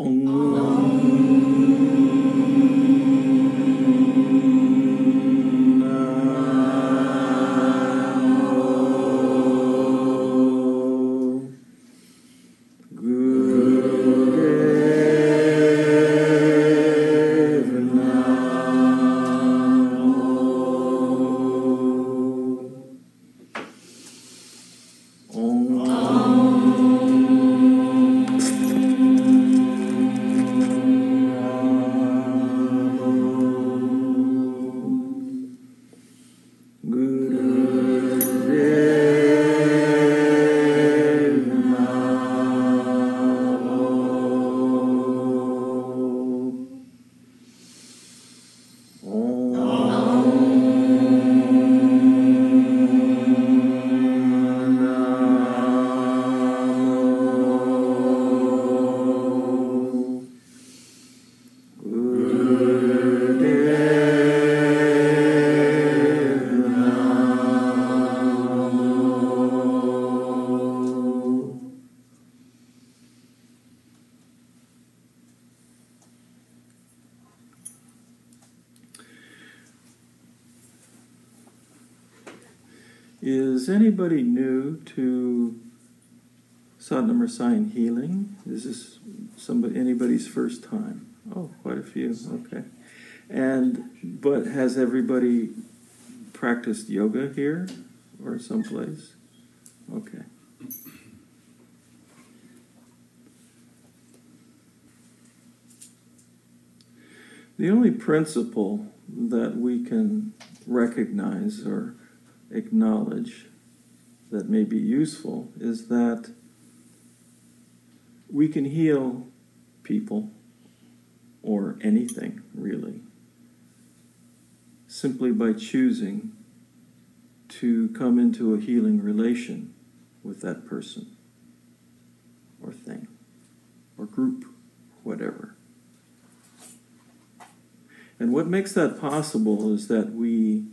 Is new to Sat Nam Rasayan healing? Is this somebody anybody's first time? Oh, quite a few. Okay. And but has everybody practiced yoga here or someplace? Okay. The only principle that we can recognize or acknowledge that may be useful is that we can heal people or anything really simply by choosing to come into a healing relation with that person or thing or group, whatever. And what makes that possible is that we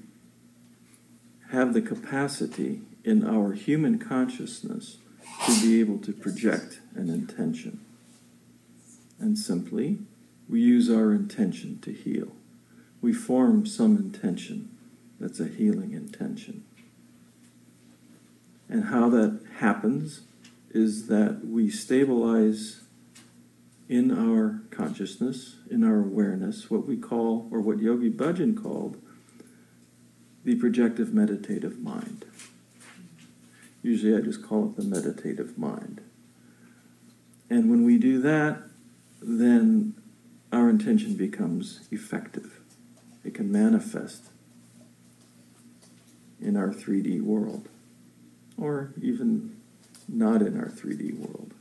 have the capacity in our human consciousness to be able to project an intention. And simply, we use our intention to heal. We form some intention that's a healing intention. And how that happens is that we stabilize in our consciousness, in our awareness, what we call, or what Yogi Bhajan called, the projective meditative mind. Usually I just call it the meditative mind. And when we do that, then our intention becomes effective. It can manifest in our 3D world, or even not in our 3D world.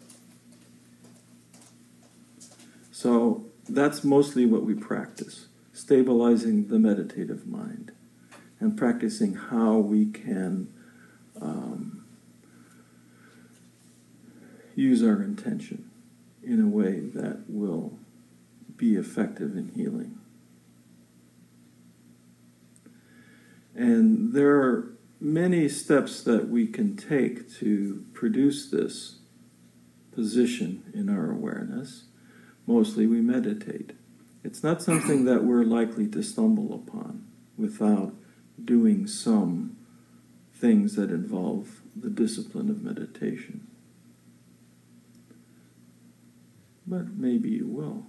So that's mostly what we practice stabilizing the meditative mind and practicing how we can um, use our intention in a way that will be effective in healing. And there are many steps that we can take to produce this position in our awareness. Mostly we meditate. It's not something that we're likely to stumble upon without doing some things that involve the discipline of meditation. But maybe you will.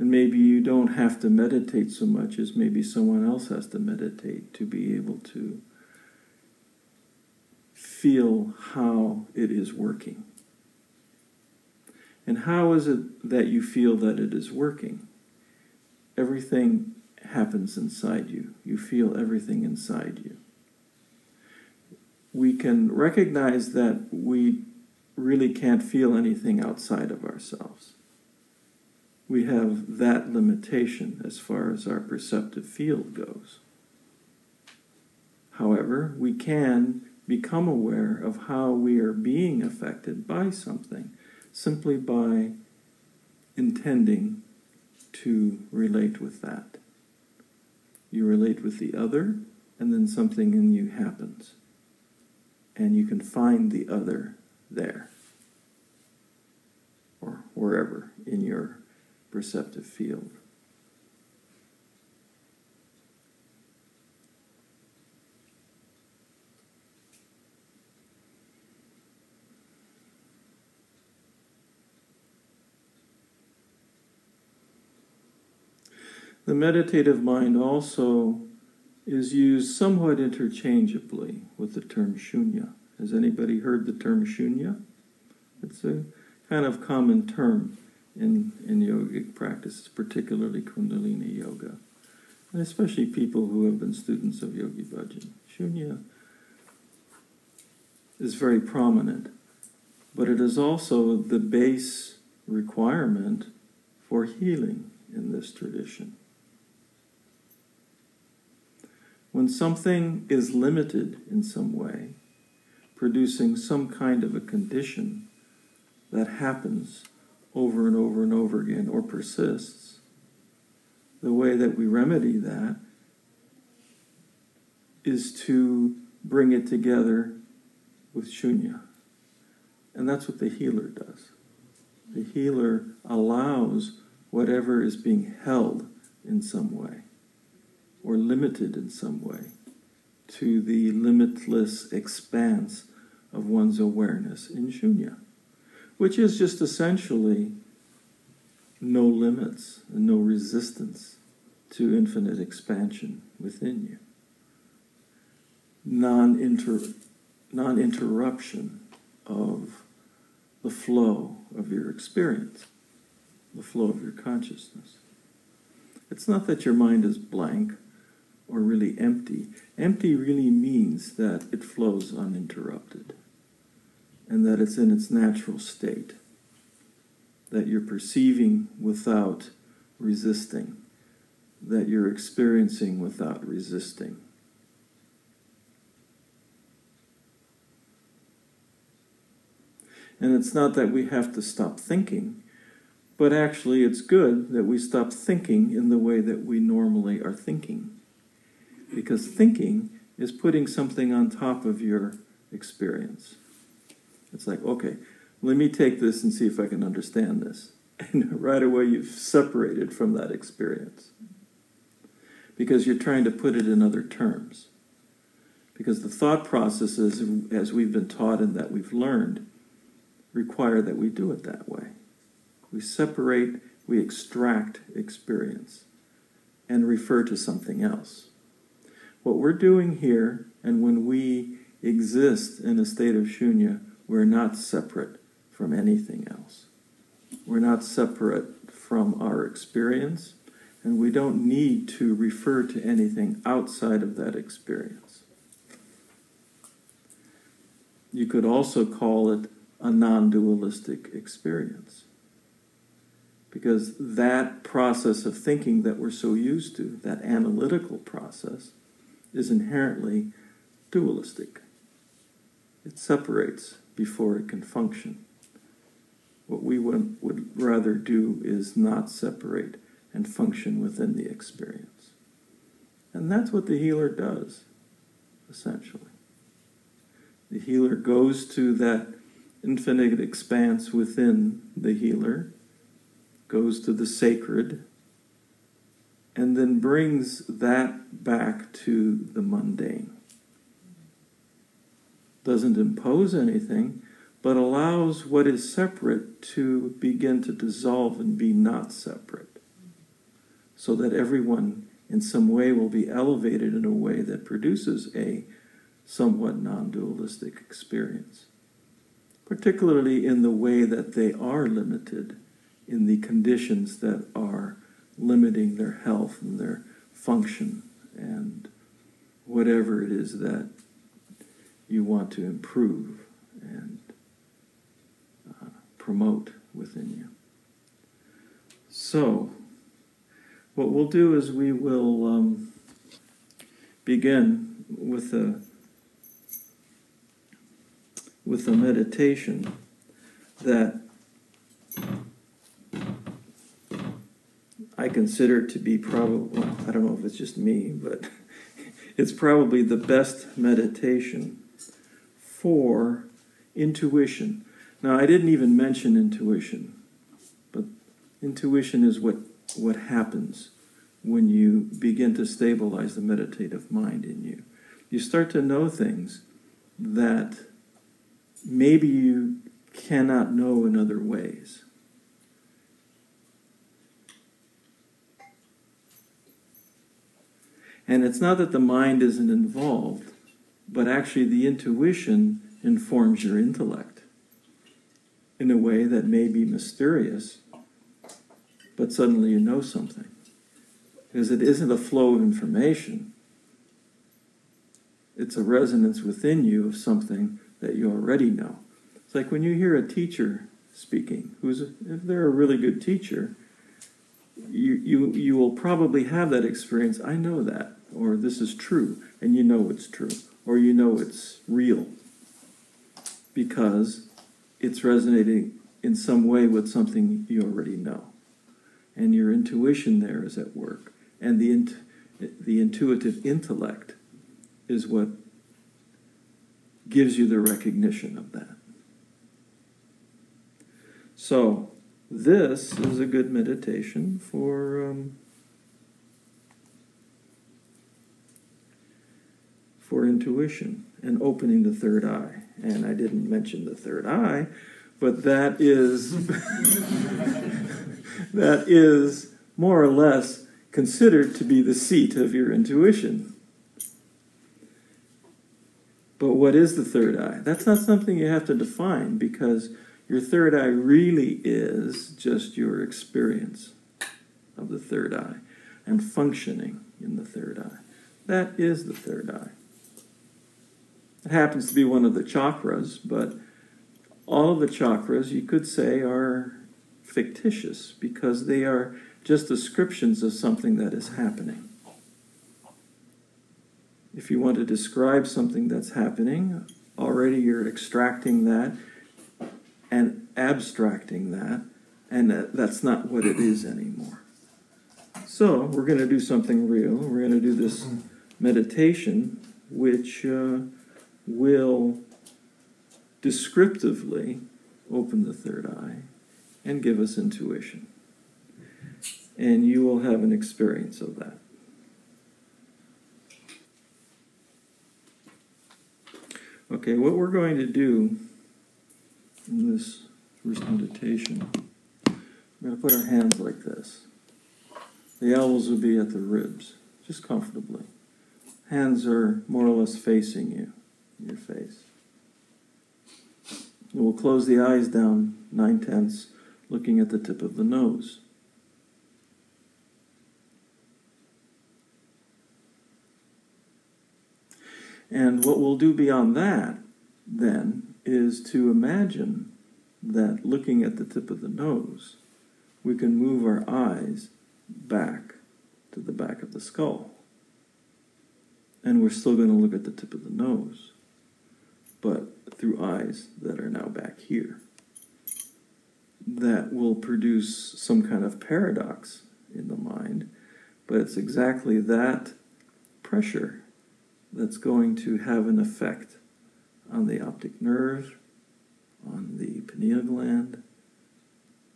And maybe you don't have to meditate so much as maybe someone else has to meditate to be able to feel how it is working. And how is it that you feel that it is working? Everything happens inside you. You feel everything inside you. We can recognize that we really can't feel anything outside of ourselves. We have that limitation as far as our perceptive field goes. However, we can become aware of how we are being affected by something simply by intending to relate with that you relate with the other, and then something in you happens. And you can find the other there or wherever in your perceptive field. The meditative mind also is used somewhat interchangeably with the term shunya. Has anybody heard the term shunya? It's a kind of common term in, in yogic practices, particularly Kundalini yoga, and especially people who have been students of Yogi Bhajan. Shunya is very prominent, but it is also the base requirement for healing in this tradition. When something is limited in some way, producing some kind of a condition that happens over and over and over again or persists, the way that we remedy that is to bring it together with shunya. And that's what the healer does. The healer allows whatever is being held in some way or limited in some way to the limitless expanse of one's awareness in shunya, which is just essentially no limits and no resistance to infinite expansion within you. Non interruption of the flow of your experience, the flow of your consciousness. It's not that your mind is blank or really empty. Empty really means that it flows uninterrupted and that it's in its natural state, that you're perceiving without resisting, that you're experiencing without resisting. And it's not that we have to stop thinking, but actually it's good that we stop thinking in the way that we normally are thinking because thinking is putting something on top of your experience. It's like, okay, let me take this and see if I can understand this. And right away you've separated from that experience because you're trying to put it in other terms. Because the thought processes, as we've been taught and that we've learned, require that we do it that way. We separate, we extract experience and refer to something else. What we're doing here, and when we exist in a state of shunya, we're not separate from anything else. We're not separate from our experience, and we don't need to refer to anything outside of that experience. You could also call it a non dualistic experience. Because that process of thinking that we're so used to, that analytical process, is inherently dualistic. It separates before it can function. What we would, rather do is not separate and function within the experience. And that's what the healer does, essentially. The healer goes to that infinite expanse within the healer, goes to the sacred, and then brings that back to the mundane. Doesn't impose anything, but allows what is separate to begin to dissolve and be not separate. So that everyone in some way will be elevated in a way that produces a somewhat non dualistic experience, particularly in the way that they are limited in the conditions that are limiting their health and their function and whatever it is that you want to improve and uh, promote within you. So, what we'll do is we will um, begin with a with a meditation that I consider to be probably, well, I don't know if it's just me, but it's probably the best meditation for intuition. Now, I didn't even mention intuition, but Intuition is what, what happens when you begin to stabilize the meditative mind in you. You start to know things that maybe you cannot know in other ways. And it's not that the mind isn't involved, but actually the intuition informs your intellect in a way that may be mysterious, but suddenly you know something. Because it isn't a flow of information, it's a resonance within you of something that you already know. It's like when you hear a teacher speaking, who's a, if they're a really good teacher, you, you you will probably have that experience. I know that, or this is true, and you know it's true, or you know it's real, because it's resonating in some way with something you already know, and your intuition there is at work, and the int- the intuitive intellect is what gives you the recognition of that. So, this is a good meditation for um, for intuition and opening the third eye. And I didn't mention the third eye, but that is that is more or less considered to be the seat of your intuition. But what is the third eye? That's not something you have to define because your third eye really is just your experience of the third eye and functioning in the third eye. That is the third eye. It happens to be one of the chakras, but all of the chakras, you could say, are fictitious because they are just descriptions of something that is happening if you want to describe something that's happening, already you're extracting that and abstracting that, and that's not what it is anymore. So, we're going to do something real. We're going to do this meditation, which uh, will descriptively open the third eye and give us intuition. And you will have an experience of that. Okay, what we're going to do in this first meditation, we're going to put our hands like this. The elbows will be at the ribs, just comfortably. Hands are more or less facing you, your face. And we'll close the eyes down nine tenths, looking at the tip of the nose. And what we'll do beyond that, then, is to imagine that looking at the tip of the nose, we can move our eyes back to the back of the skull. And we're still going to look at the tip of the nose, but through eyes that are now back here. That will produce some kind of paradox in the mind, but it's exactly that pressure that's going to have an effect on the optic nerve, on the pineal gland,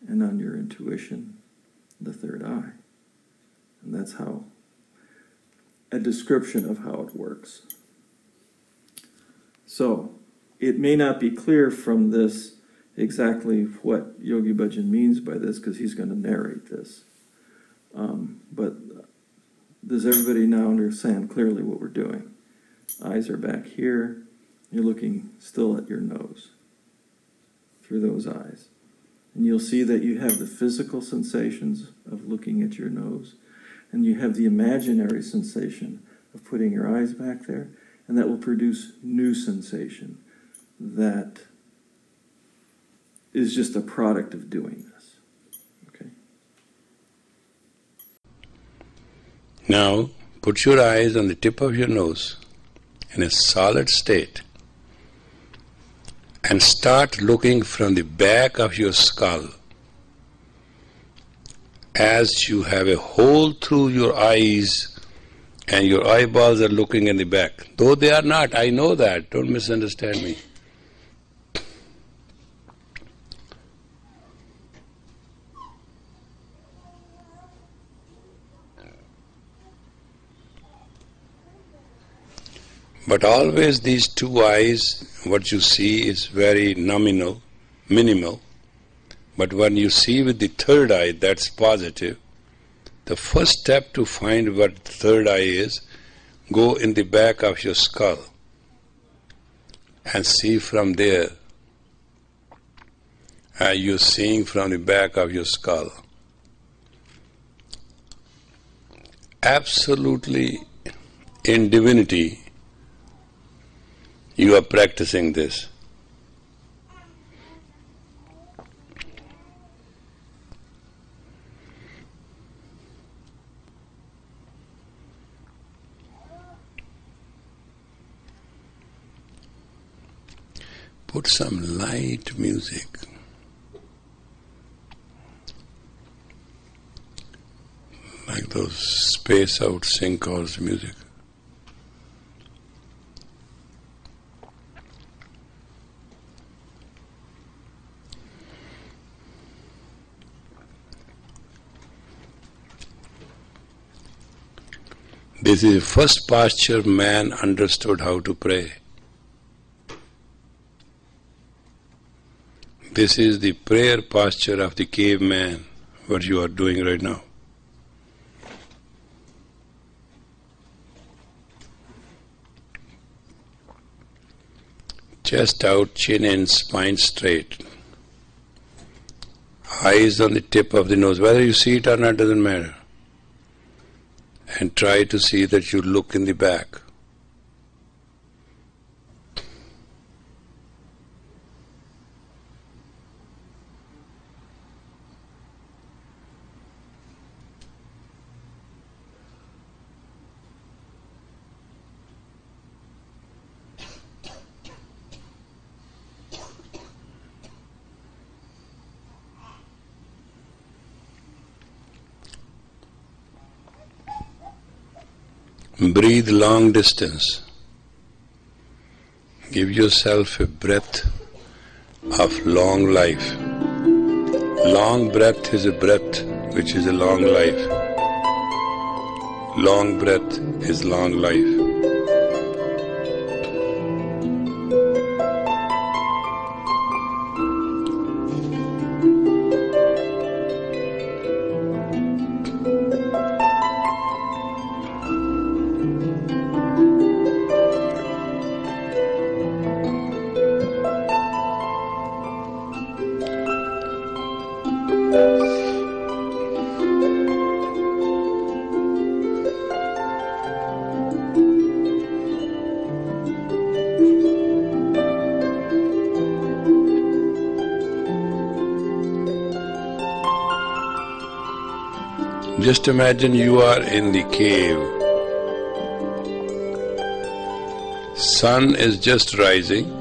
and on your intuition, the third eye. And that's how, a description of how it works. So, it may not be clear from this exactly what Yogi Bhajan means by this because he's going to narrate this. Um, but does everybody now understand clearly what we're doing? Eyes are back here. You're looking still at your nose through those eyes. And you'll see that you have the physical sensations of looking at your nose, and you have the imaginary sensation of putting your eyes back there, and that will produce new sensation that is just a product of doing this. Okay? Now, put your eyes on the tip of your nose in a solid state and start looking from the back of your skull as you have a hole through your eyes and your eyeballs are looking in the back. Though they are not, I know that, don't misunderstand me. But always these two eyes, what you see is very nominal, minimal. But when you see with the third eye, that's positive. The first step to find what third eye is, go in the back of your skull and see from there. Are you seeing from the back of your skull? Absolutely in divinity, you are practicing this. Put some light music. Like those space out sinkholes music. This is the first posture man understood how to pray. This is the prayer posture of the caveman, what you are doing right now. Chest out, chin in, spine straight. Eyes on the tip of the nose. Whether you see it or not doesn't matter. And try to see that you look in the back. Long distance. Give yourself a breath of long life. Long breath is a breath which is a long life. Long breath is long life. Just imagine you are in the cave. Sun is just rising.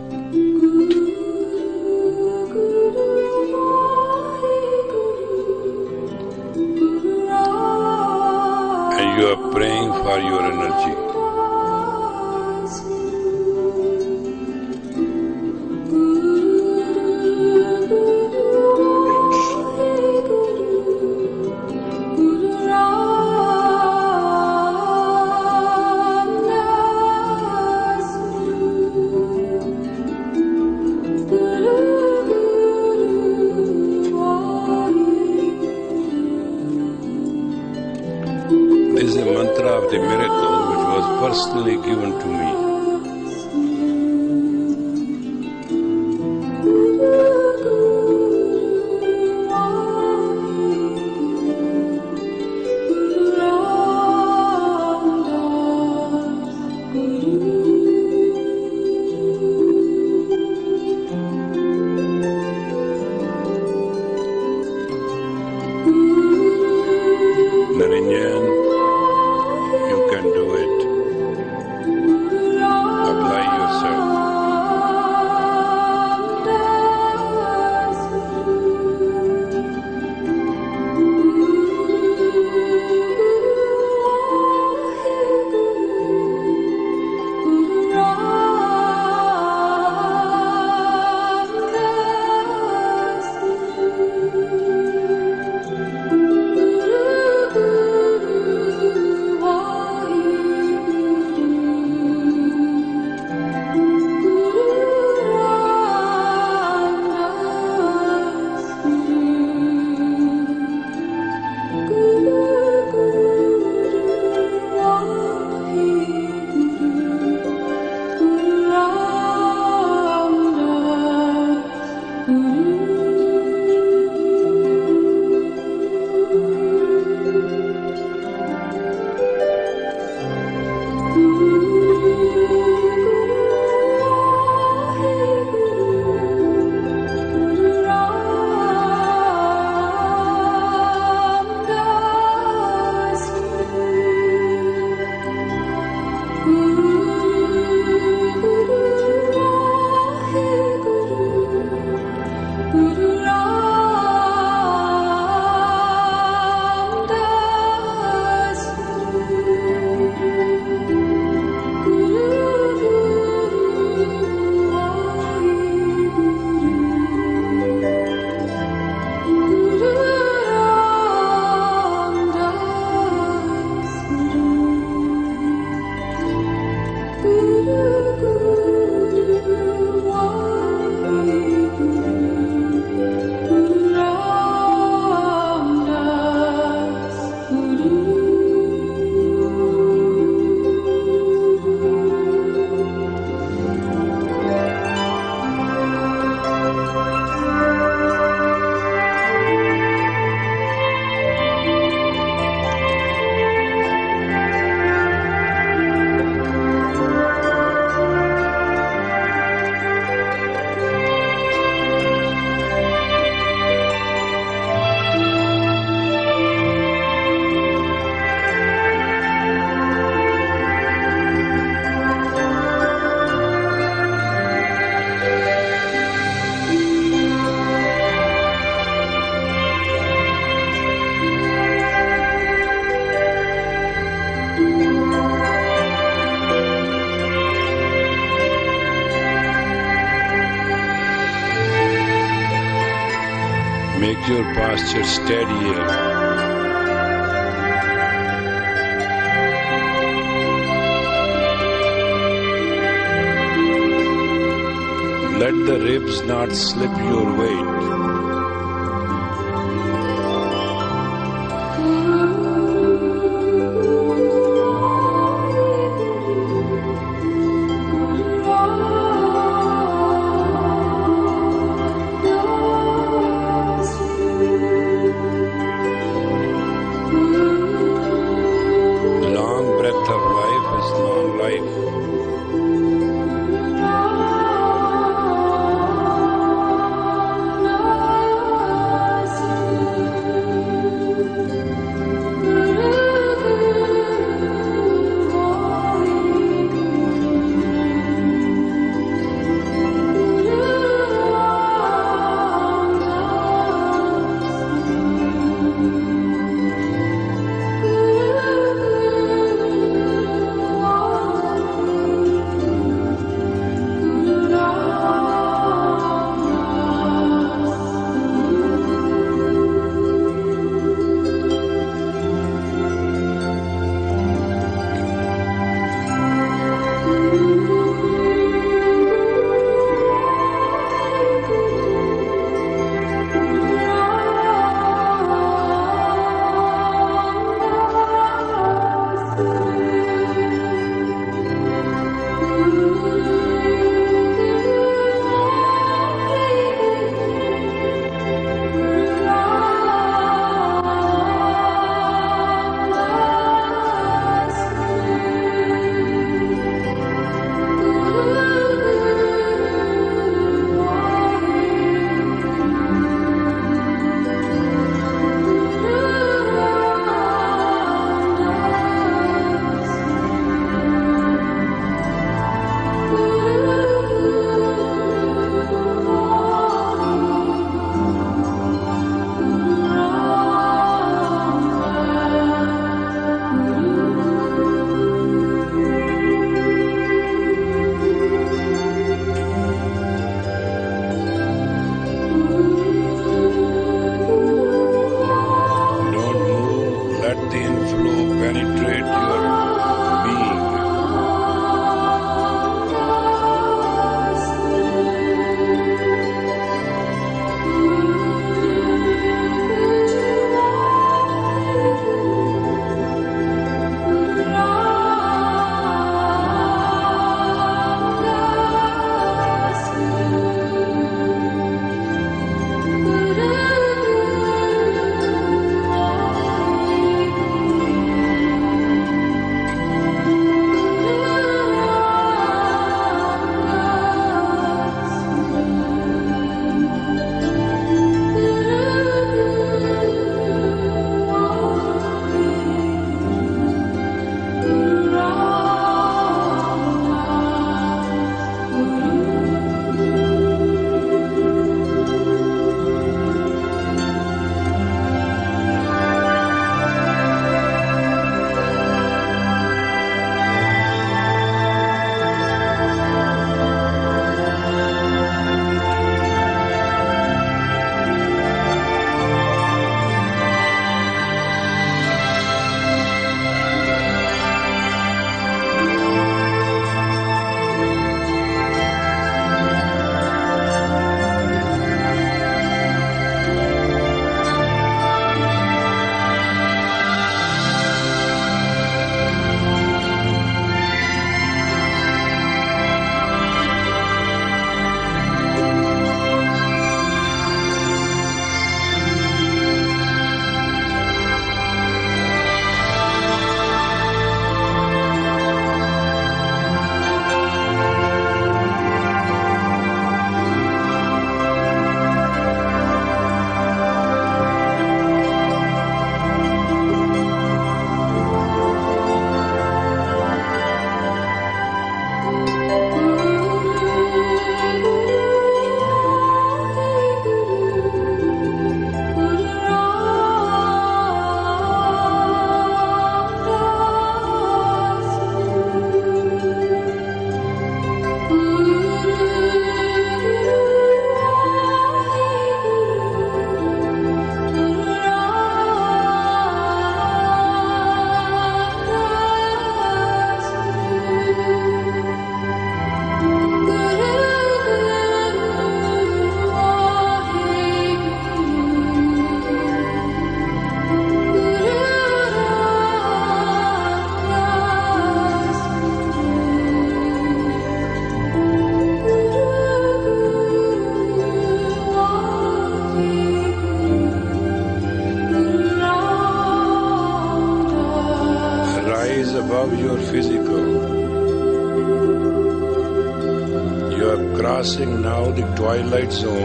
Zone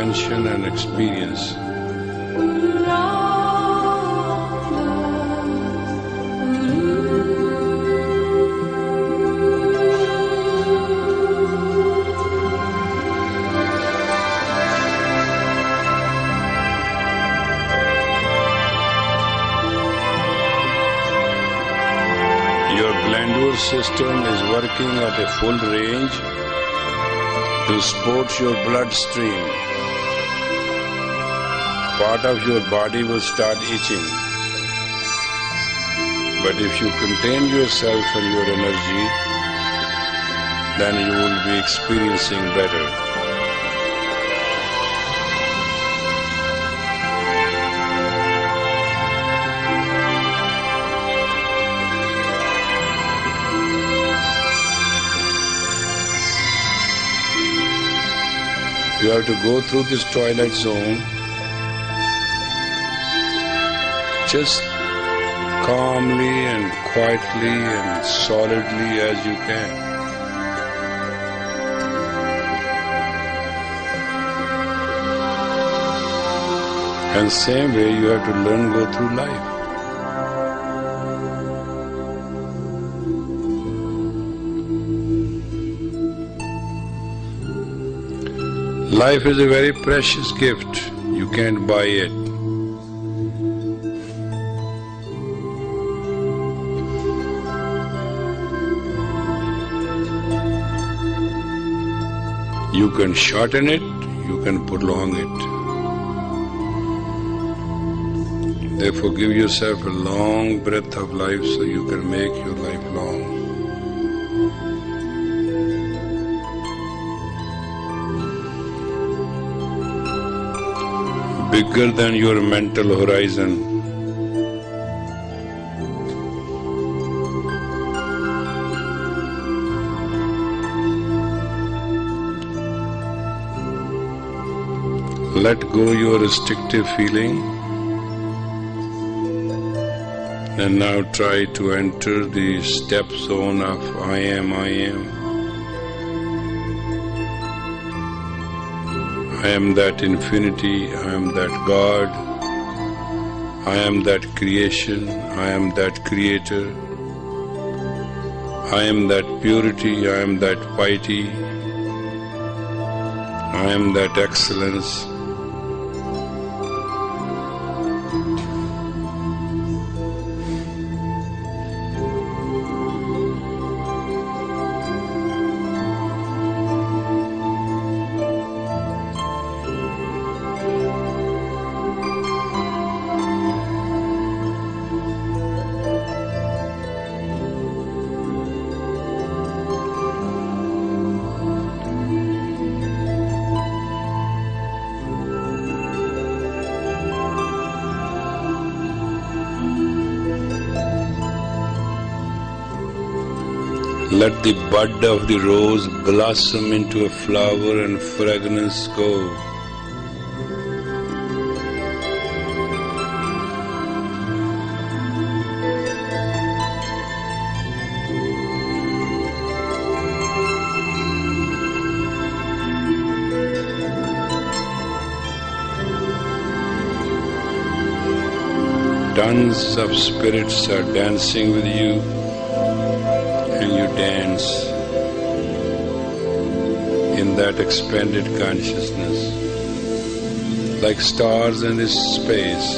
expansion and experience. Your glandular system is working at a full range to support your bloodstream. Part of your body will start itching. But if you contain yourself and your energy, then you will be experiencing better. You have to go through this twilight zone just calmly and quietly and solidly as you can. And same way you have to learn go through life. Life is a very precious gift. You can't buy it. Can shorten it, you can prolong it. Therefore, give yourself a long breath of life so you can make your life long. Bigger than your mental horizon. Go your restrictive feeling and now try to enter the step zone of I am, I am. I am that infinity, I am that God, I am that creation, I am that creator, I am that purity, I am that piety, I am that excellence. Let the bud of the rose blossom into a flower and fragrance go. Tons of spirits are dancing with you, dance in that expanded consciousness, like stars in this space.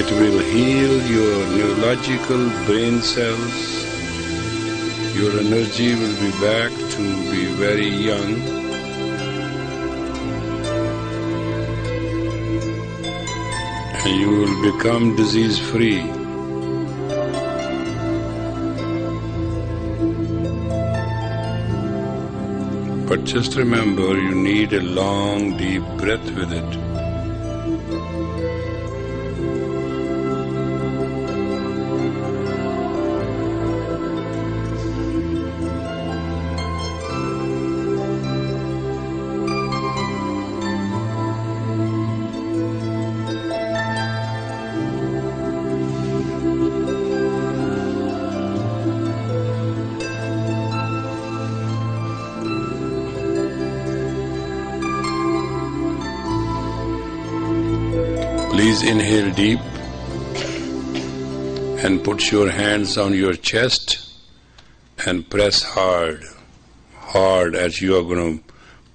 It will heal your neurological brain cells. Your energy will be back to be very young. And you will become disease free. But just remember, you need a long, deep breath with it. Put your hands on your chest and press hard, hard as you are going to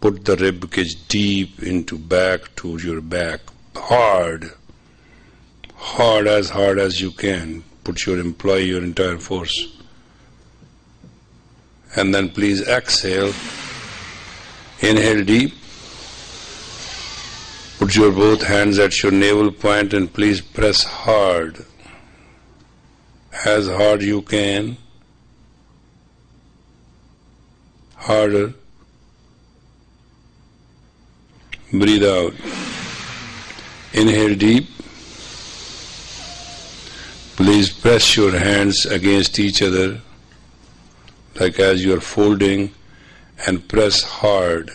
put the rib cage deep into back to your back. Hard, hard as hard as you can. Put your employ your entire force. And then please exhale. Inhale deep. Put your both hands at your navel point and please press hard, as hard you can. Harder. Breathe out. Inhale deep. Please press your hands against each other, like as you are folding, and press hard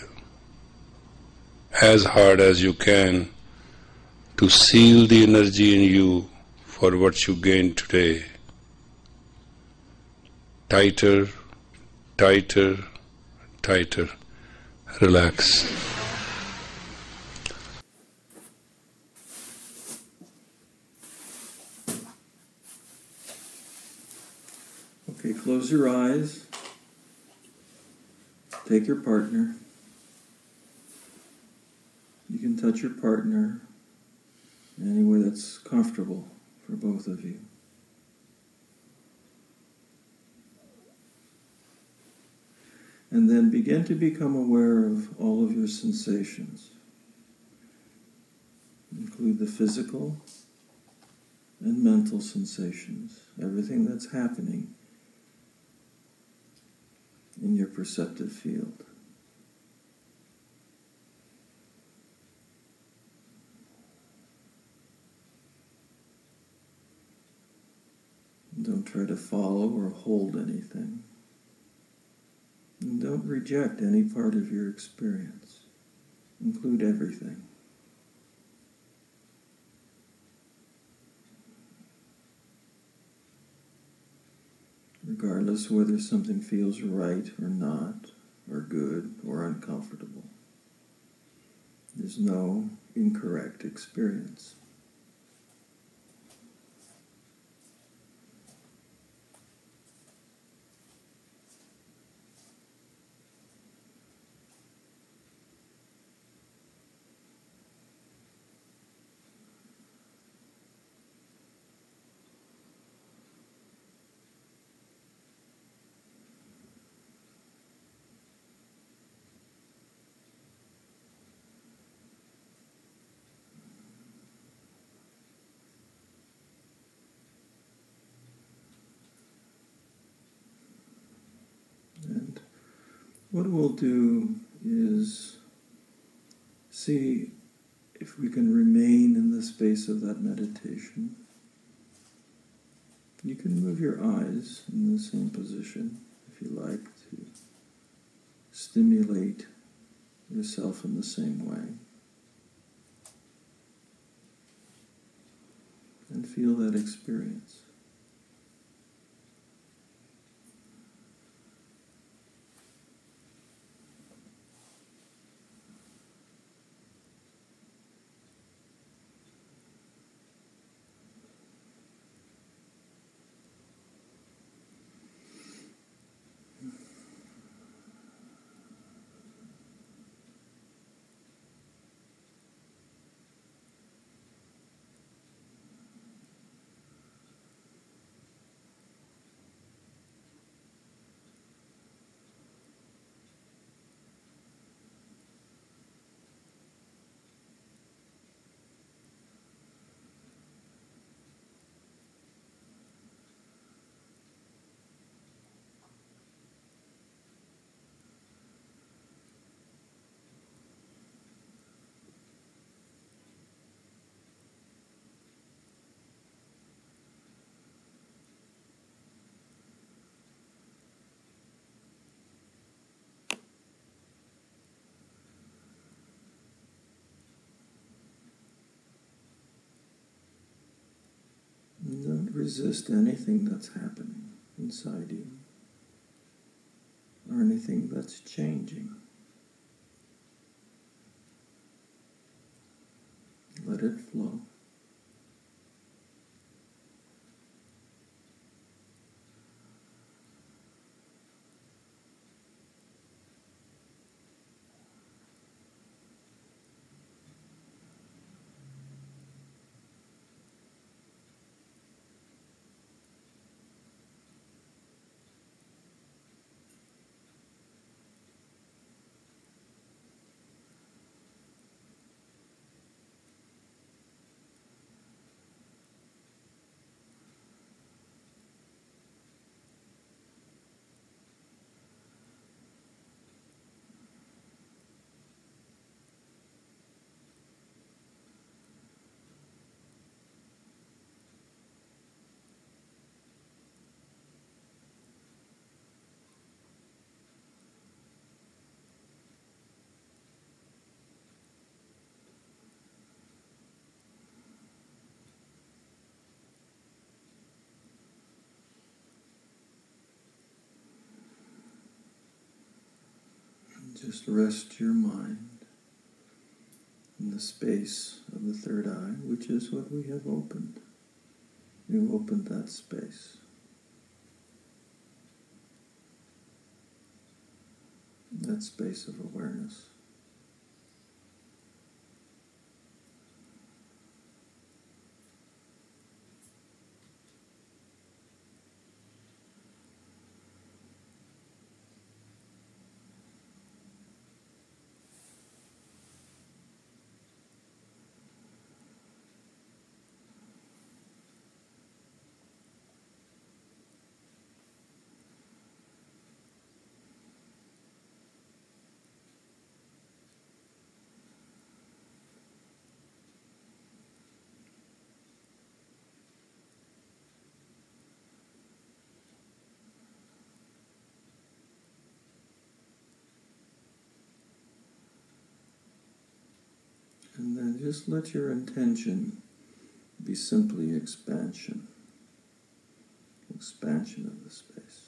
as hard as you can to seal the energy in you for what you gained today. Tighter, tighter, tighter. Relax. Okay, close your eyes. Take your partner. You can touch your partner any way that's comfortable for both of you. And then begin to become aware of all of your sensations. Include the physical and mental sensations, everything that's happening in your perceptive field. Don't try to follow or hold anything. And don't reject any part of your experience. Include everything. Regardless whether something feels right or not, or good or uncomfortable. There's no incorrect experience. What we'll do is see if we can remain in the space of that meditation. You can move your eyes in the same position if you like to stimulate yourself in the same way. And feel that experience. Don't resist anything that's happening inside you or anything that's changing. Let it flow. Just rest your mind in the space of the third eye, which is what we have opened. You opened that space. That space of awareness. And then just let your intention be simply expansion. Expansion of the space.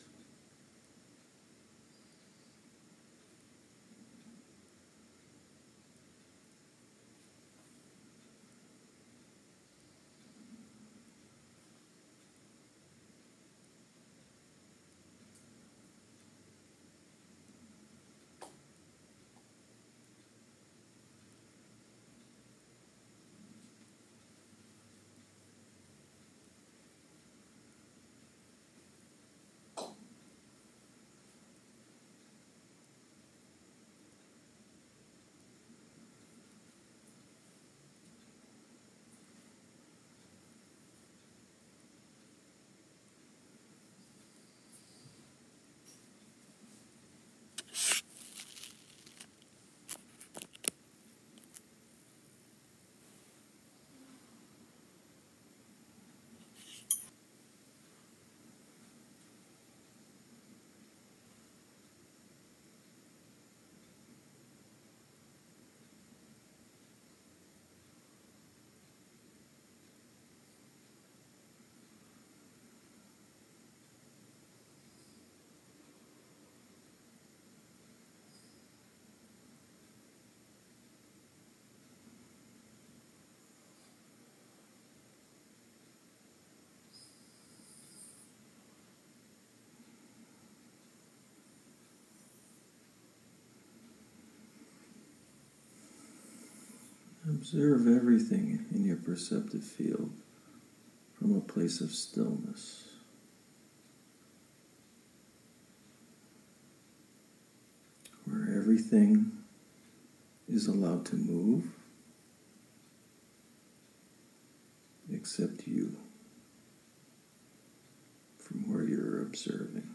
Observe everything in your perceptive field from a place of stillness. Where everything is allowed to move except you from where you're observing.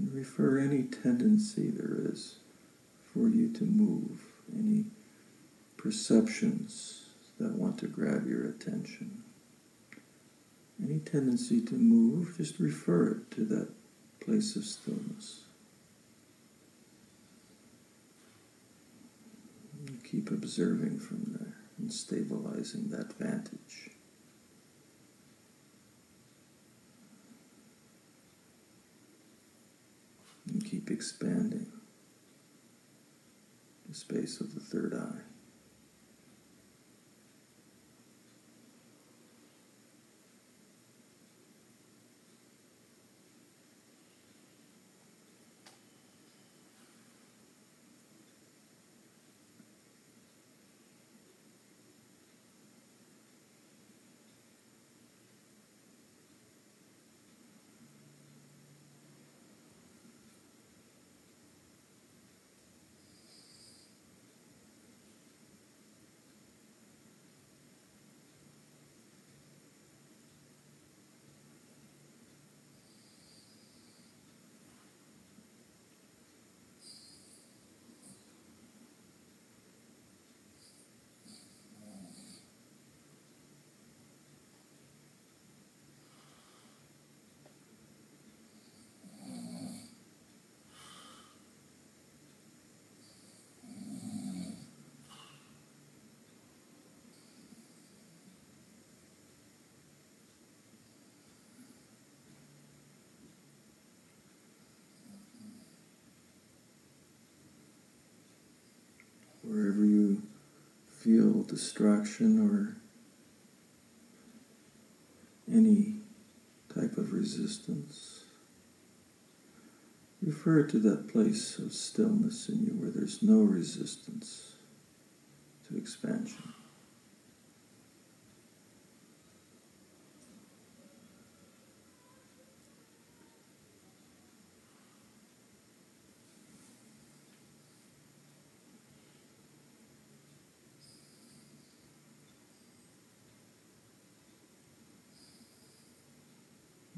And refer any tendency there is for you to move, any perceptions that want to grab your attention. Any tendency to move, just refer it to that place of stillness. And keep observing from there and stabilizing that vantage. And keep expanding the space of the third eye. wherever you feel distraction or any type of resistance, refer to that place of stillness in you where there's no resistance to expansion.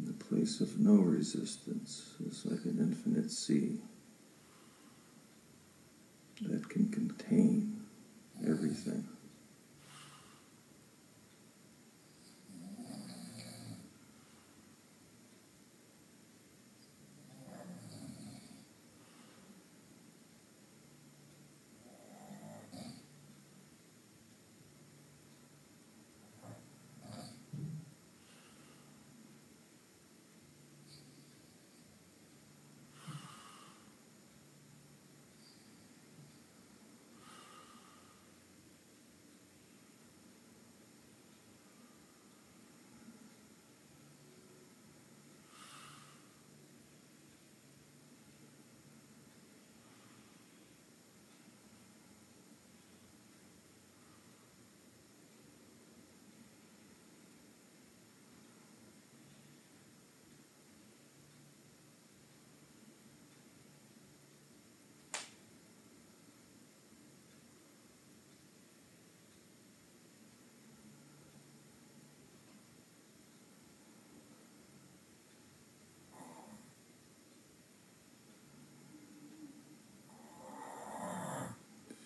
The of no resistance is like an infinite sea that can contain everything.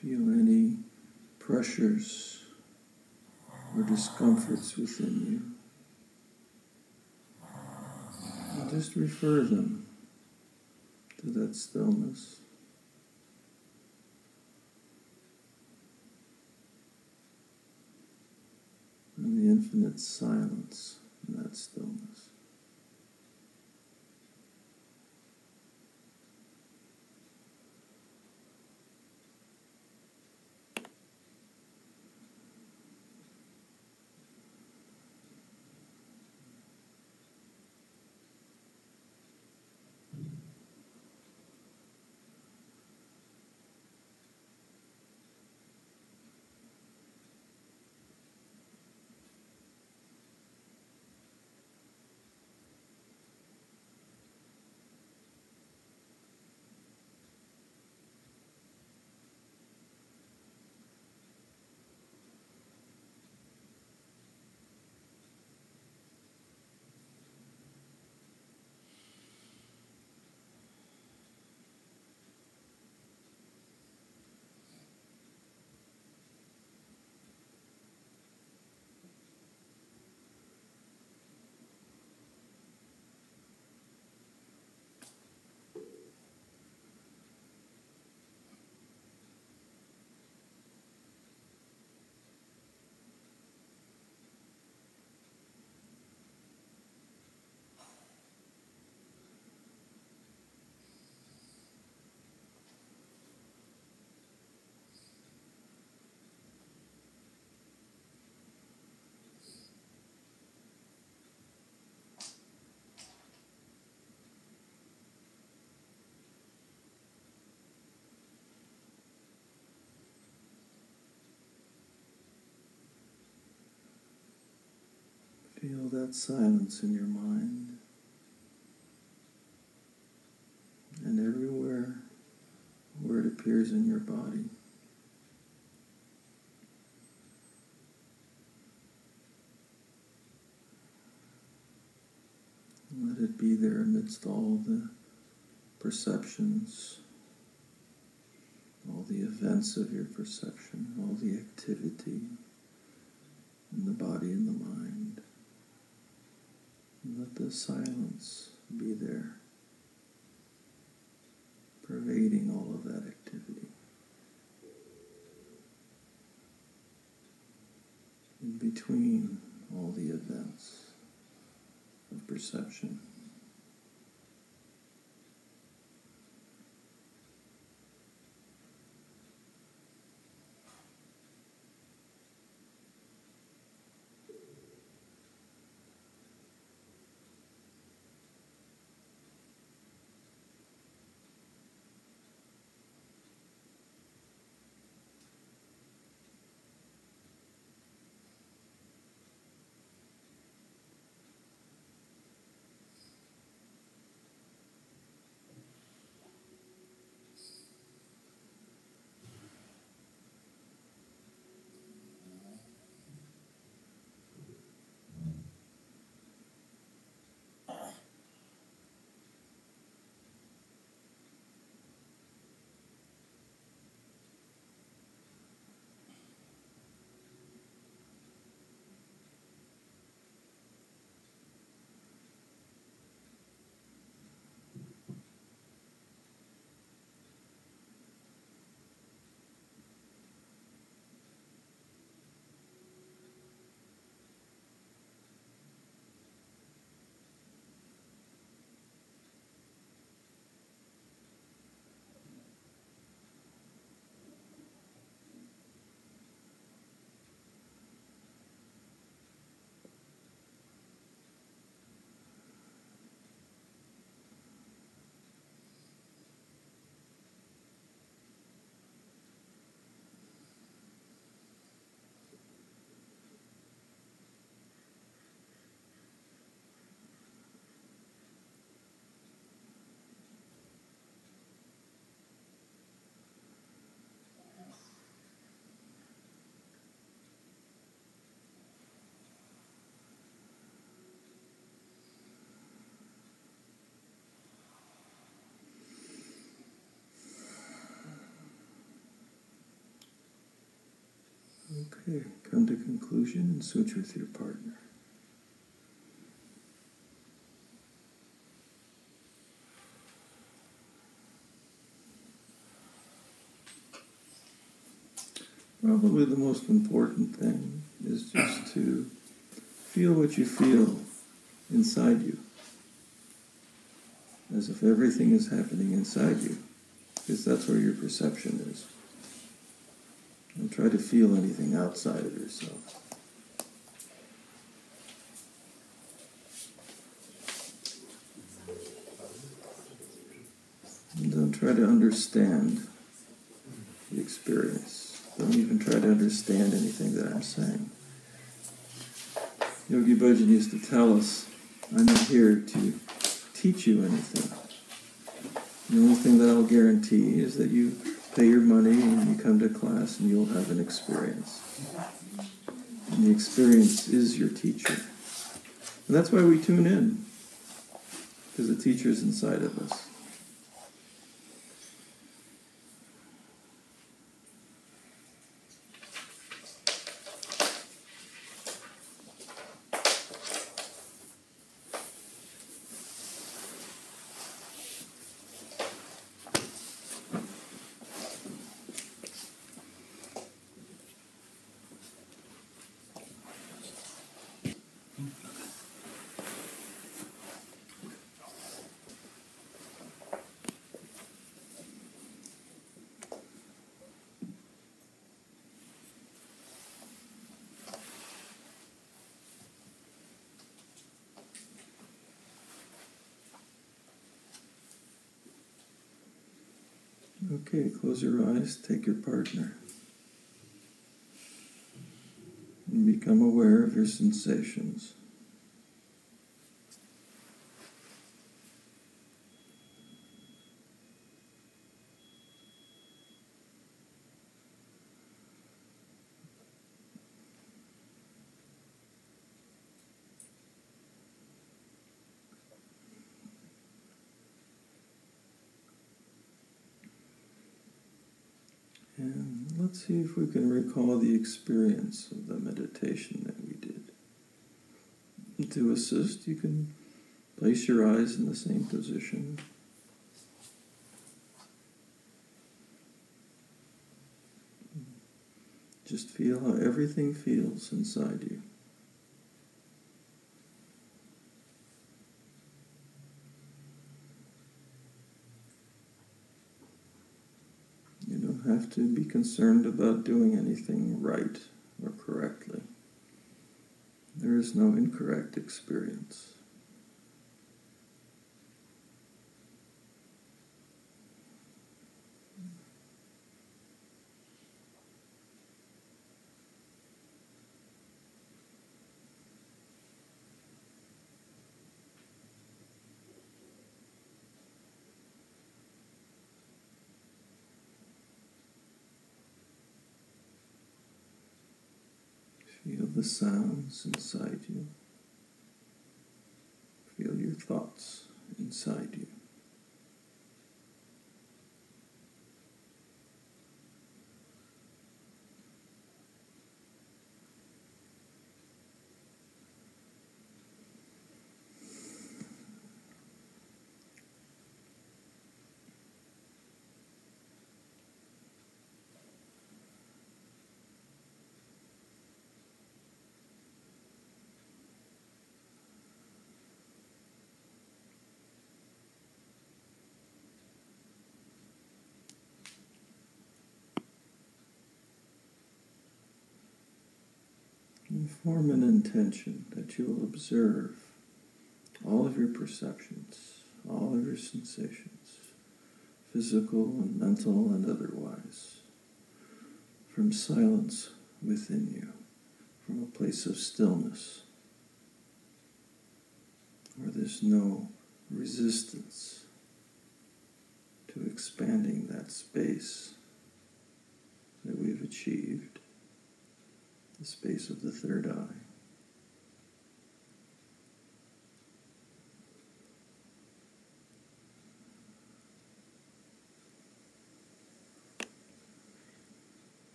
Feel any pressures or discomforts within you. And just refer them to that stillness. And the infinite silence in that stillness. Silence in your mind and everywhere where it appears in your body. Let it be there amidst all the perceptions, all the events of your perception, all the activity in the body and the mind. Let the silence be there, pervading all of that activity. In between all the events of perception. Okay, come to conclusion and switch with your partner. Probably the most important thing is just to feel what you feel inside you, as if everything is happening inside you, because that's where your perception is. Don't try to feel anything outside of yourself. And don't try to understand the experience. Don't even try to understand anything that I'm saying. Yogi Bhajan used to tell us, I'm not here to teach you anything. The only thing that I'll guarantee is that you pay your money and you come to class and you'll have an experience. And the experience is your teacher. And that's why we tune in, because the teacher is inside of us. Okay, close your eyes, take your partner. And become aware of your sensations. And let's see if we can recall the experience of the meditation that we did. And to assist, you can place your eyes in the same position. Just feel how everything feels inside you. You don't have to be concerned about doing anything right or correctly. There is no incorrect experience. Feel the sounds inside you. Feel your thoughts inside you. Form an intention that you will observe all of your perceptions, all of your sensations, physical and mental and otherwise, from silence within you, from a place of stillness, where there's no resistance to expanding that space that we've achieved the space of the third eye.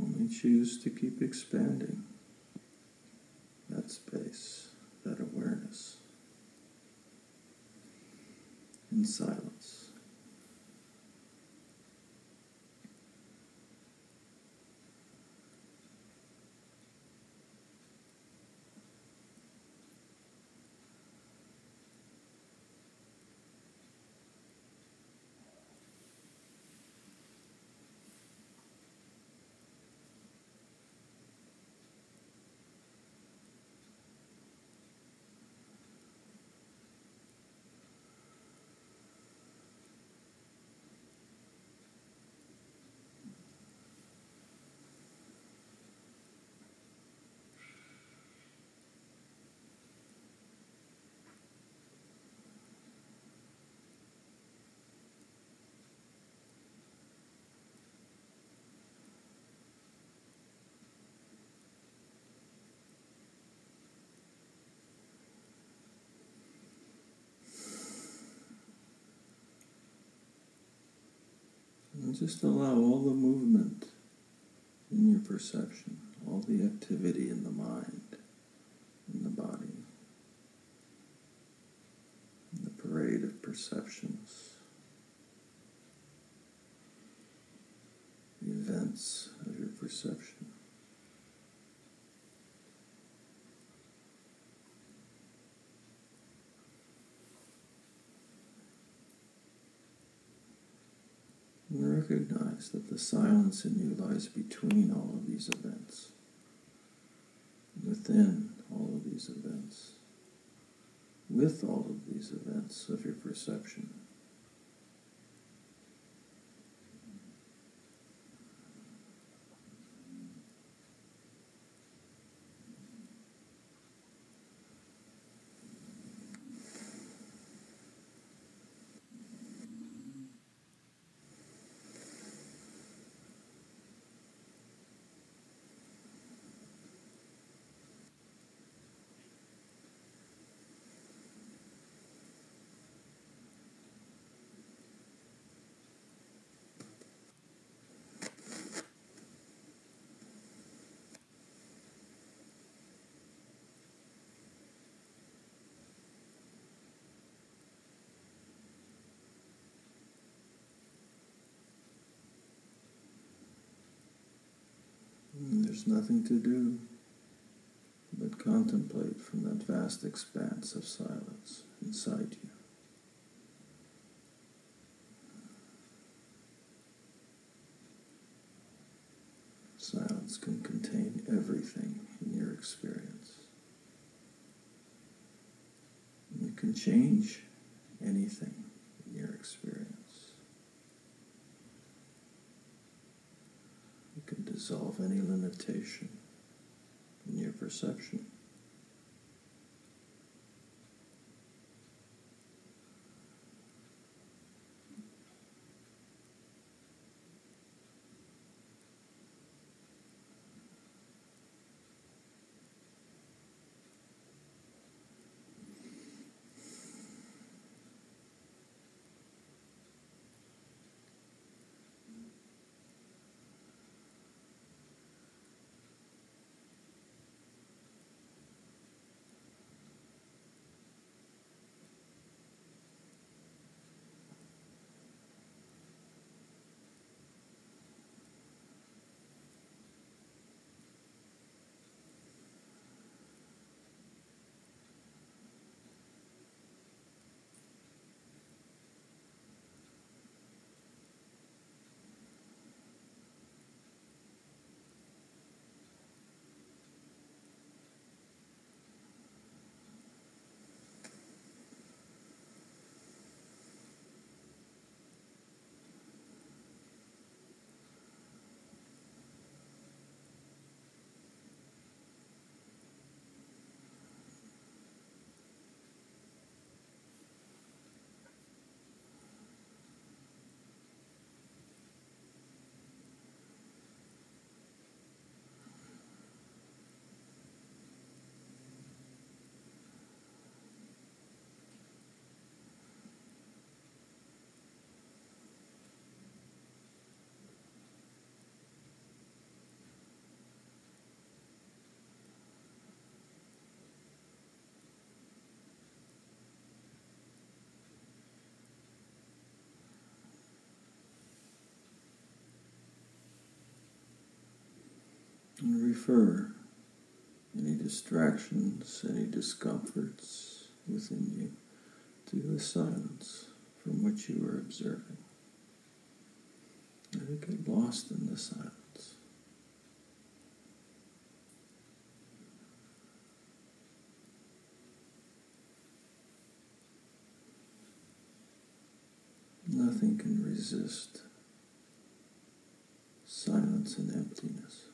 Only choose to keep expanding that space, that awareness in silence. And just allow all the movement in your perception, all the activity in the mind, in the body, in the parade of perceptions, the events of your perception. And recognize that the silence in you lies between all of these events, within all of these events, with all of these events of your perception. There's nothing to do but contemplate from that vast expanse of silence inside you. Silence can contain everything in your experience. You can change anything in your experience. You can dissolve any limitation in your perception. And refer any distractions, any discomforts within you to the silence from which you are observing. It get lost in the silence. Nothing can resist silence and emptiness.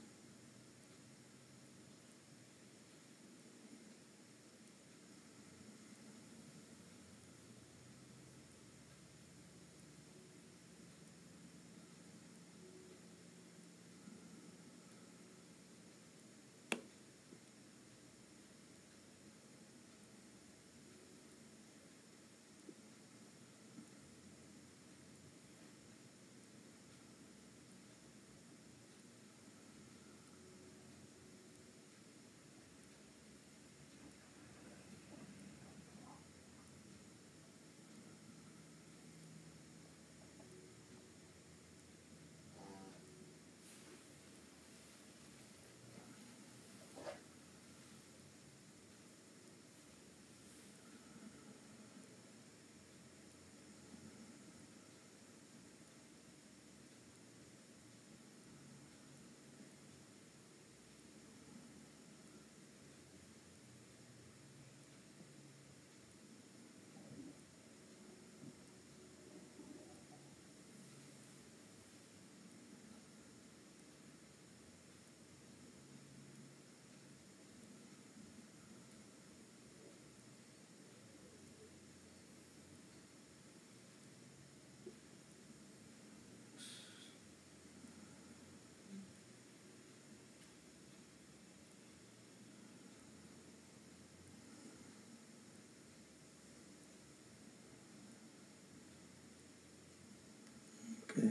Okay.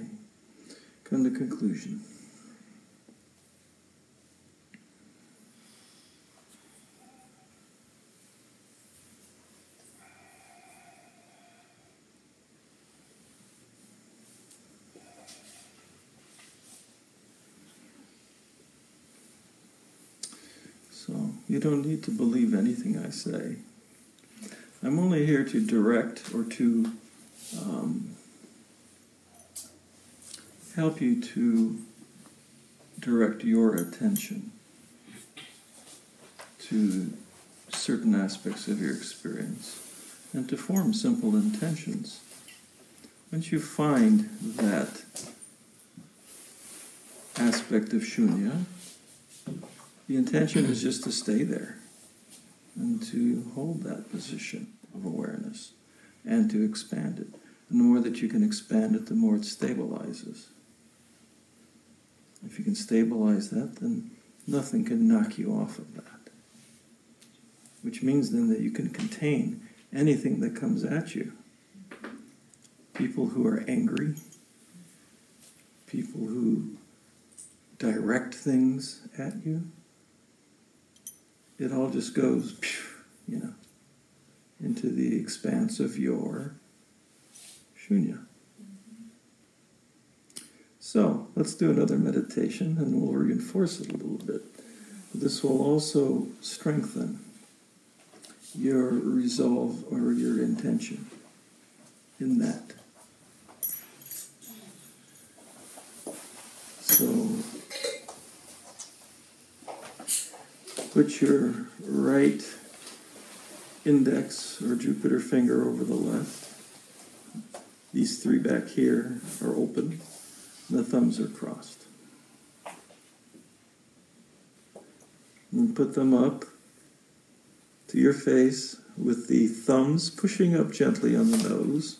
Come to conclusion. So you don't need to believe anything I say. I'm only here to direct or to um, help you to direct your attention to certain aspects of your experience and to form simple intentions. Once you find that aspect of shunya, the intention is just to stay there and to hold that position of awareness and to expand it. The more that you can expand it, the more it stabilizes. If you can stabilize that, then nothing can knock you off of that. Which means then that you can contain anything that comes at you. People who are angry, people who direct things at you, it all just goes, you know, into the expanse of your shunya. So let's do another meditation and we'll reinforce it a little bit. This will also strengthen your resolve or your intention in that. So put your right index or Jupiter finger over the left. These three back here are open. The thumbs are crossed. And put them up to your face with the thumbs pushing up gently on the nose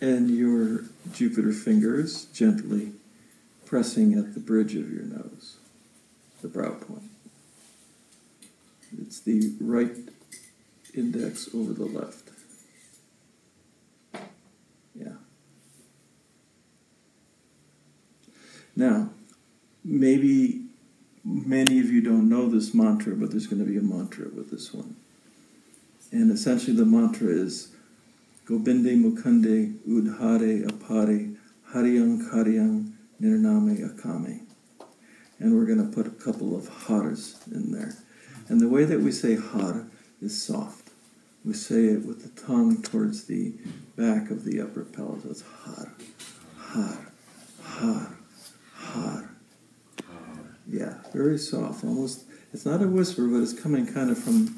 and your Jupiter fingers gently pressing at the bridge of your nose, the brow point. It's the right index over the left. Now, maybe many of you don't know this mantra, but there's going to be a mantra with this one. And essentially, the mantra is Gobinde Mukande Udhare Apare Haryang Karyang Nirname Akame. And we're going to put a couple of haras in there. And the way that we say har is soft. We say it with the tongue towards the back of the upper palate. So it's har, har, har, har. Yeah, very soft. Almost, it's not a whisper, but it's coming kind of from,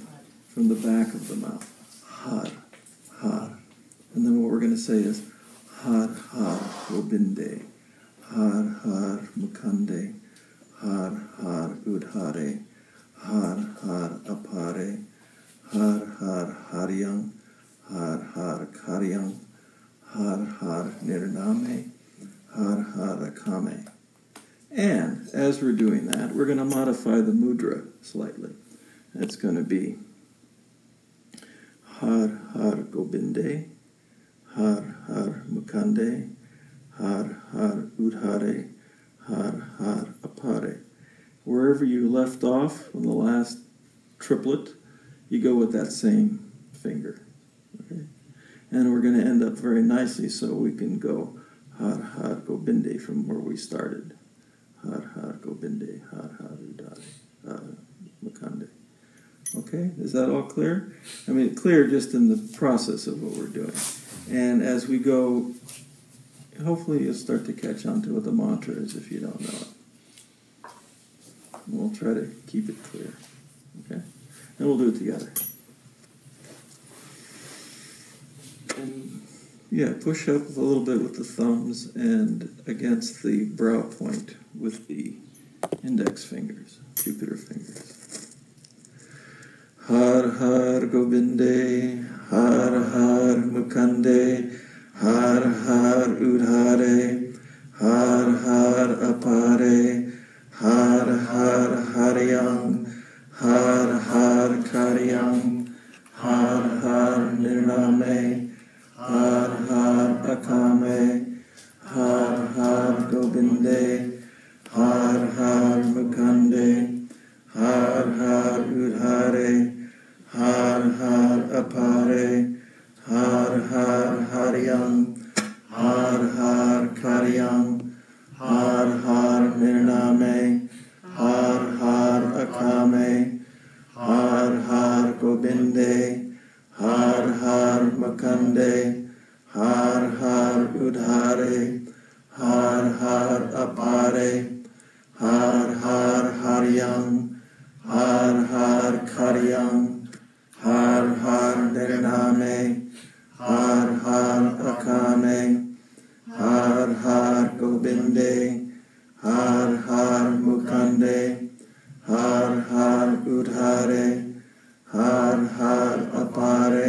from the back of the mouth. Har, har. And then what we're going to say is har, har, gobinde. Har, har, mukande. Har, har, udhare. Har Har Apare, Har Har Haryang, Har Har Karyang, Har Har Nirname, Har Har Akame. And as we're doing that, we're going to modify the mudra slightly. That's going to be Har Har Gobinde, Har Har Mukande, Har Har Udhare, Har Har Apare wherever you left off on the last triplet, you go with that same finger. Okay? And we're going to end up very nicely so we can go har har gobinde from where we started. Har har gobinde, har har udare, har makande. Okay, is that all clear? I mean, clear just in the process of what we're doing. And as we go, hopefully you'll start to catch on to what the mantra is if you don't know it. We'll try to keep it clear. Okay? And we'll do it together. And yeah, push up a little bit with the thumbs and against the brow point with the index fingers, Jupiter fingers. Har Har Gobinde, Har Har Mukande, Har Har Udhare, Har Har Apare, Har Har Haryang, Har Har Karyang, Har Har हर हर प्रखामे हर हर गोविंदे हर हर मुखंडे हर हर उधारे हर हर अपारे हर हर हरियम हर हर खरियम हर हर निर्णामे हर हर अखामे हर हर गोविंदे हर हर मकंदे हर हर उधारे हर हर अपारे हर हर हरियम हर हर खरियम हर हर निर्णामे हर हर अकामे हर हर गोविंदे हर हर मुकंदे हर हर उधारे har har apar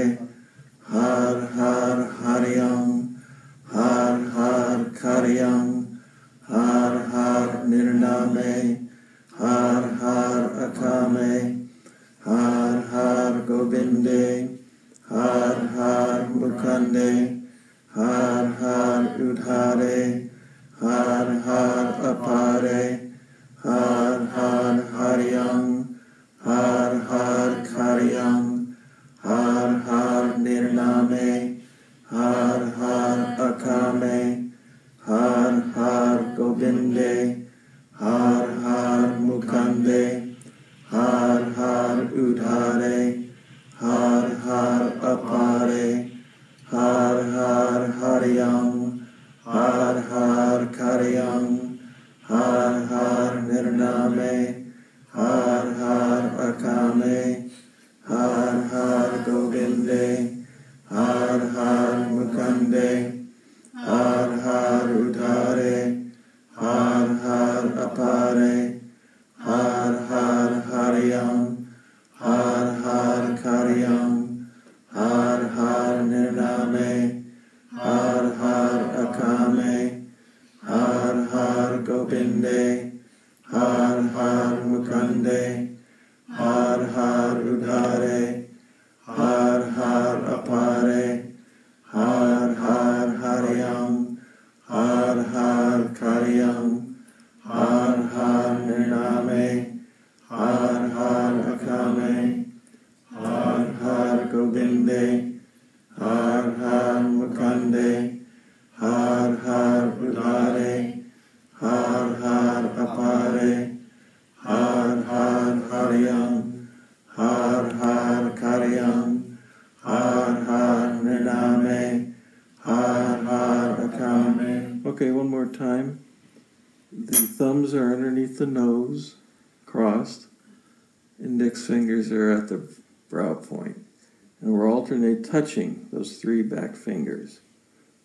touching those three back fingers.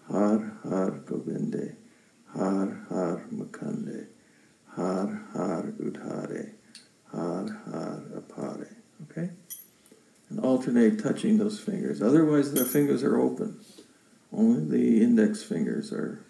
Har Har Govinde, Har Har Mukande, Har Har Udhare, Har Har Apare. Okay? And alternate touching those fingers. Otherwise, the fingers are open. Only the index fingers are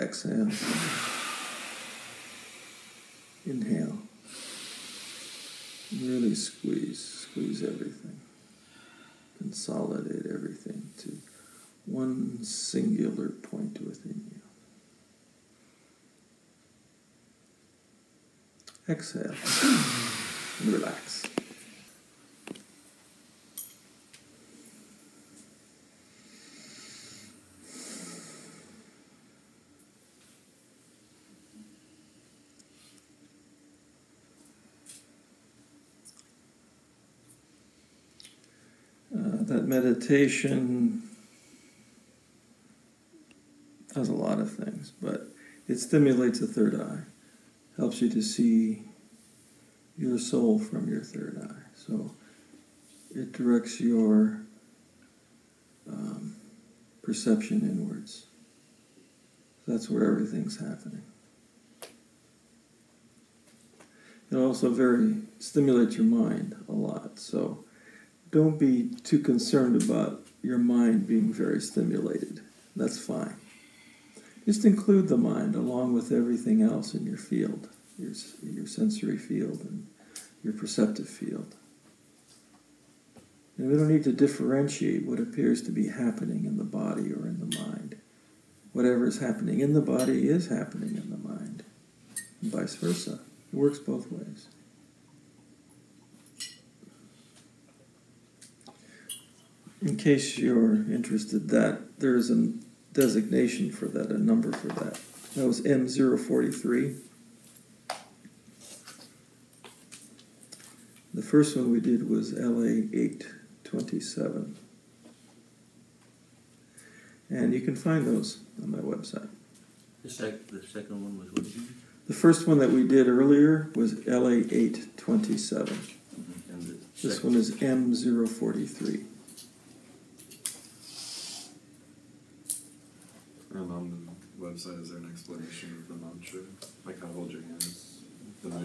Exhale. Inhale. Really squeeze, squeeze everything. Consolidate everything to one singular point within you. Exhale relax. Uh, that meditation does a lot of things, but it stimulates the third eye, helps you to see your soul from your third eye. So it directs your um, perception inwards. That's where everything's happening. It also very stimulates your mind a lot. So don't be too concerned about your mind being very stimulated. That's fine. Just include the mind along with everything else in your field, your, your sensory field and your perceptive field. And we don't need to differentiate what appears to be happening in the body or in the mind. Whatever is happening in the body is happening in the mind, and vice versa. It works both ways. In case you're interested, that there is a designation for that, a number for that. That was M043. The first one we did was LA 827. And you can find those on my website. The, sec- the second one was what? The first one that we did earlier was LA 827. Mm-hmm. And the This one is M043. And on the website, is there an explanation of the mantra? Like how to hold your hands?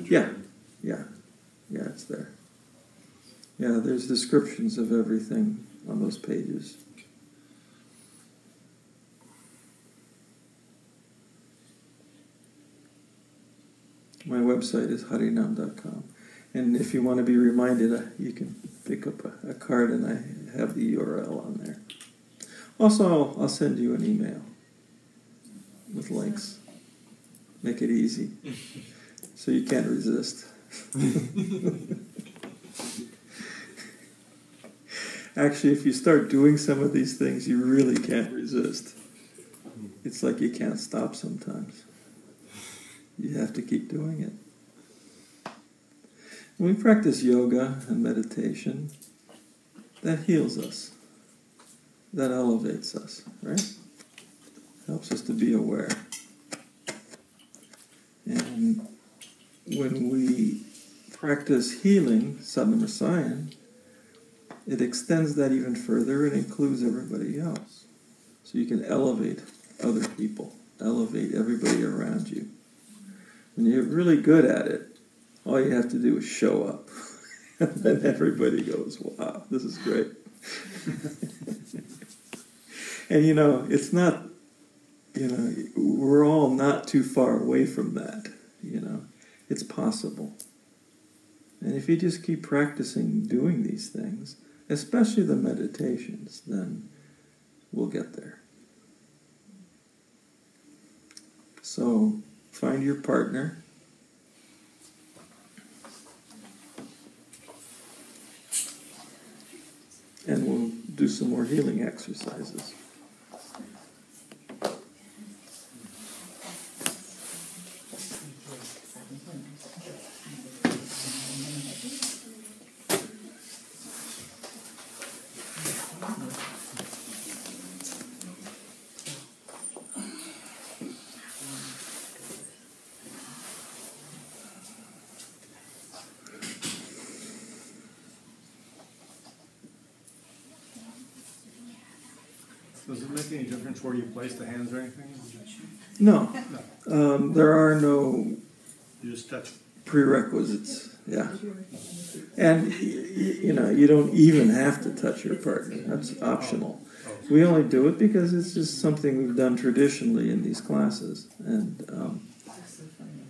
Yeah. Yeah, yeah, it's there. Yeah, there's descriptions of everything on those pages. My website is harinam.com. And if you want to be reminded, uh, you can pick up a, card and I have the URL on there. Also, I'll send you an email with links. Make it easy so you can't resist. Actually, if you start doing some of these things, you really can't resist. It's like you can't stop sometimes. You have to keep doing it. When we practice yoga and meditation, that heals us, that elevates us, right? Helps us to be aware. And when we practice healing, sadhana it extends that even further and includes everybody else. So you can elevate other people, elevate everybody around you. When you're really good at it, all you have to do is show up. and then everybody goes, wow, this is great. and you know, it's not, you know, we're all not too far away from that, you know. It's possible. And if you just keep practicing doing these things, especially the meditations, then we'll get there. So find your partner. And we'll do some more healing exercises. Does it make any difference where you place the hands or anything? No, um, there are no you just touch. prerequisites. Yeah. And, y- y- you know, you don't even have to touch your partner. That's optional. Oh, We only do it because it's just something we've done traditionally in these classes. And um,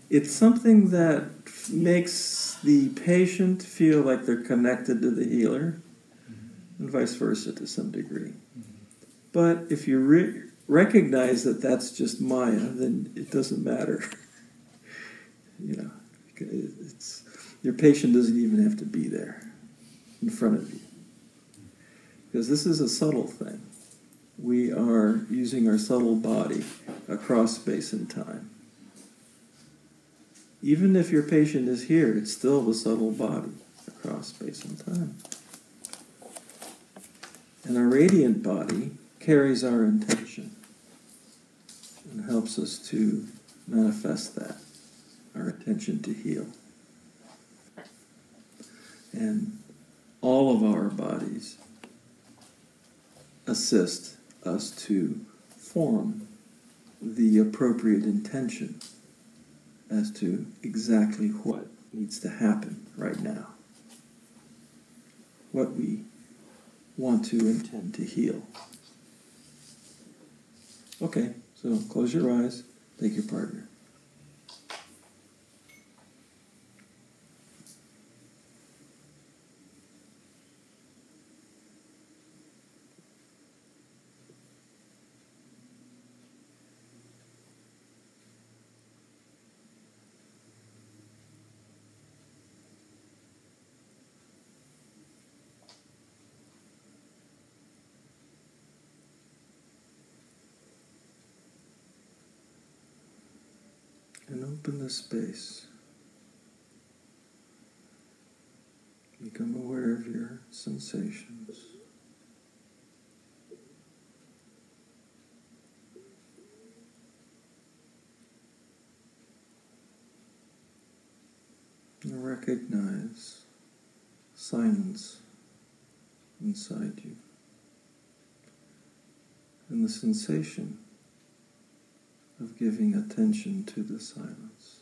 it's something that makes the patient feel like they're connected to the healer, and vice versa to some degree. But if you re- recognize that that's just Maya, then it doesn't matter. you know, it's your patient doesn't even have to be there in front of you because this is a subtle thing. We are using our subtle body across space and time. Even if your patient is here, it's still the subtle body across space and time. And our radiant body carries our intention and helps us to manifest that, our intention to heal. And all of our bodies assist us to form the appropriate intention as to exactly what needs to happen right now. What we want to intend to heal. Okay, so close your eyes, take your partner. and open the space. Become aware of your sensations. And recognize silence inside you and the sensation of giving attention to the silence.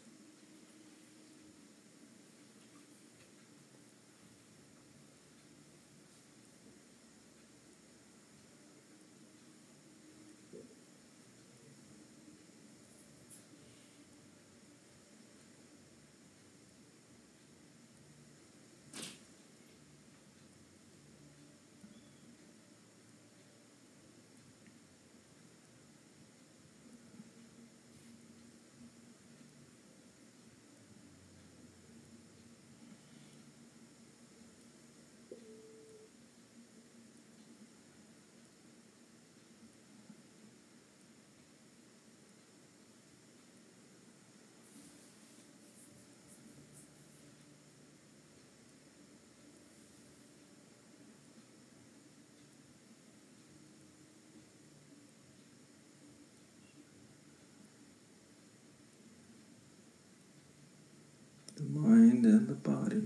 The mind and the body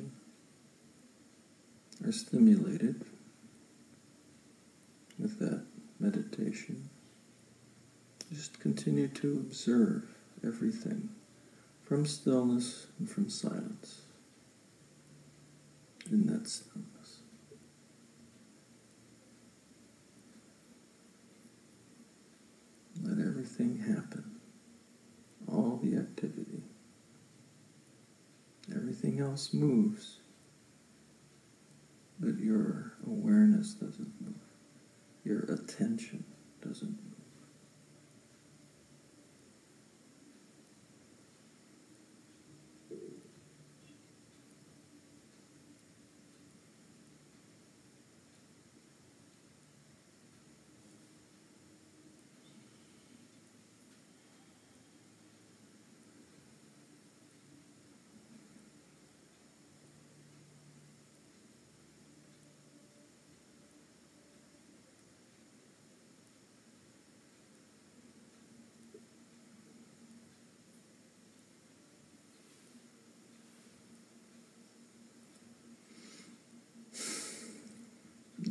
are stimulated with that meditation. Just continue to observe everything from stillness and from silence. In that stillness. Let everything happen, all the activity. Everything else moves, but your awareness doesn't move. Your attention doesn't move.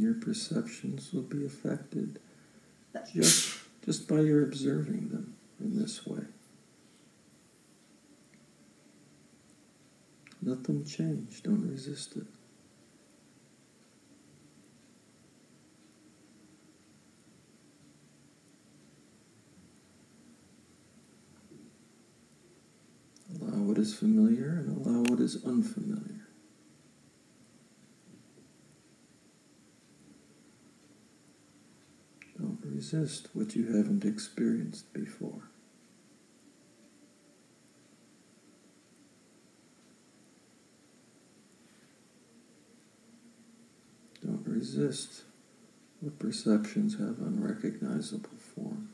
Your perceptions will be affected just, just by your observing them in this way. Let them change, don't resist it. Allow what is familiar and allow what is unfamiliar. Don't resist what you haven't experienced before. Don't resist what perceptions have unrecognizable form.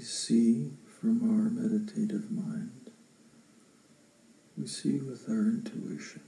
We see from our meditative mind, we see with our intuition.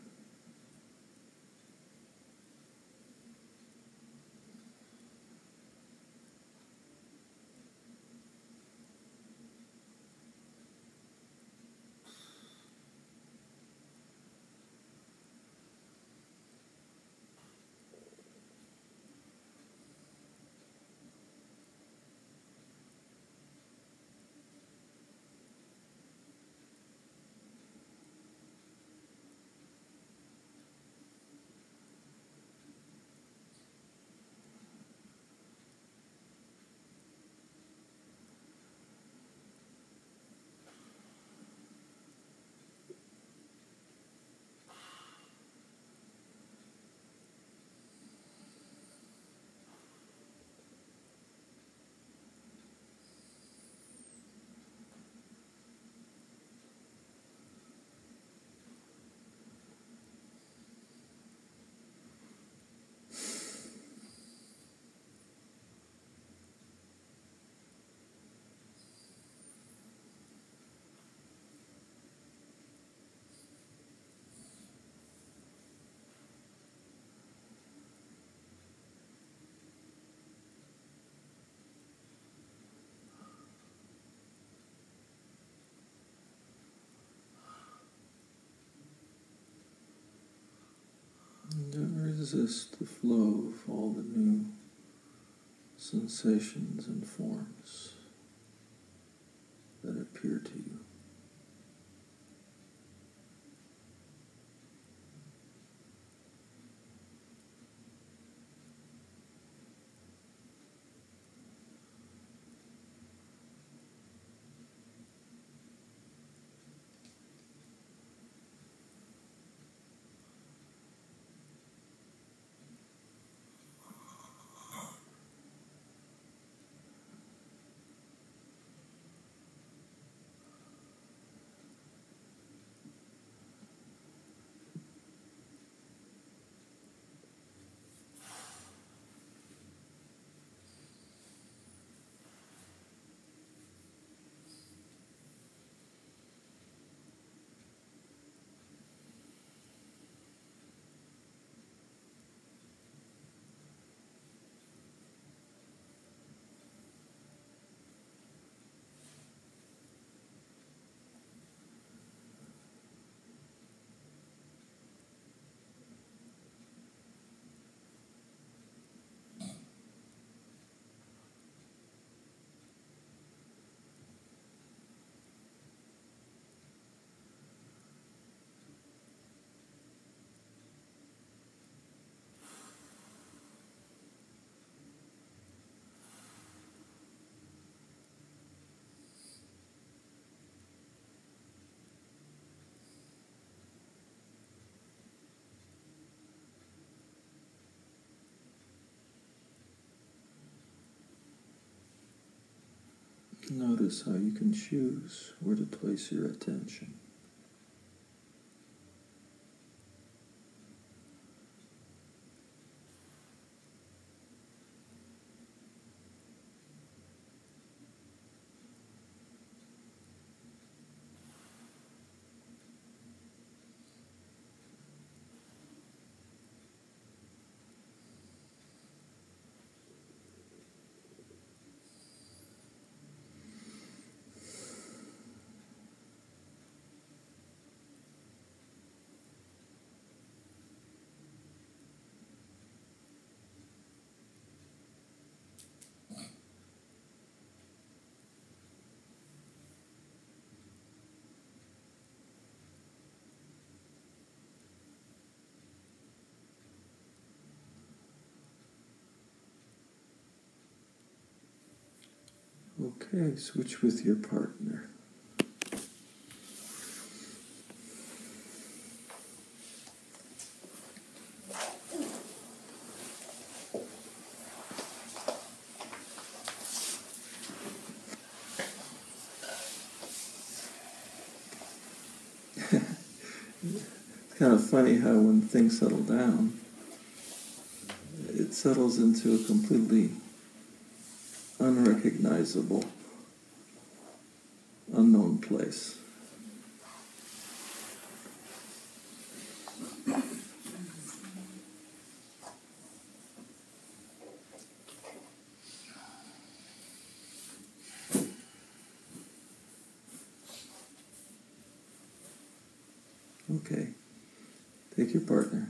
Don't resist the flow of all the new sensations and forms that appear to you. Notice how you can choose where to place your attention. Okay, switch with your partner. it's kind of funny how when things settle down, it settles into a completely unrecognizable, unknown place. Okay, take your partner.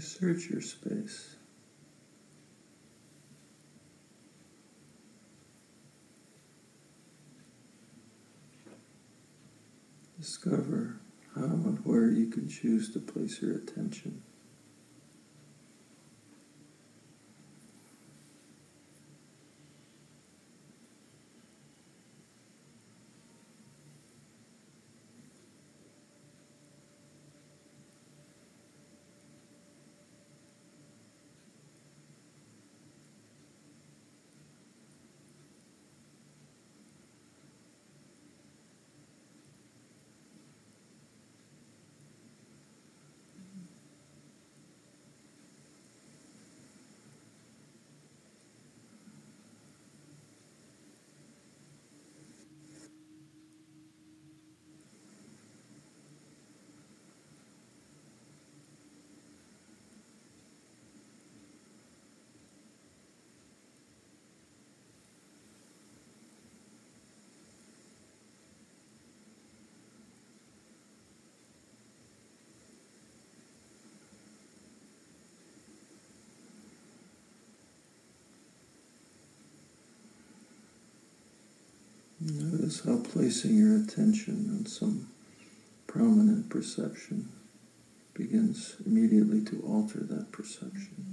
Search your space. Discover how and where you can choose to place your attention. Notice how placing your attention on some prominent perception begins immediately to alter that perception.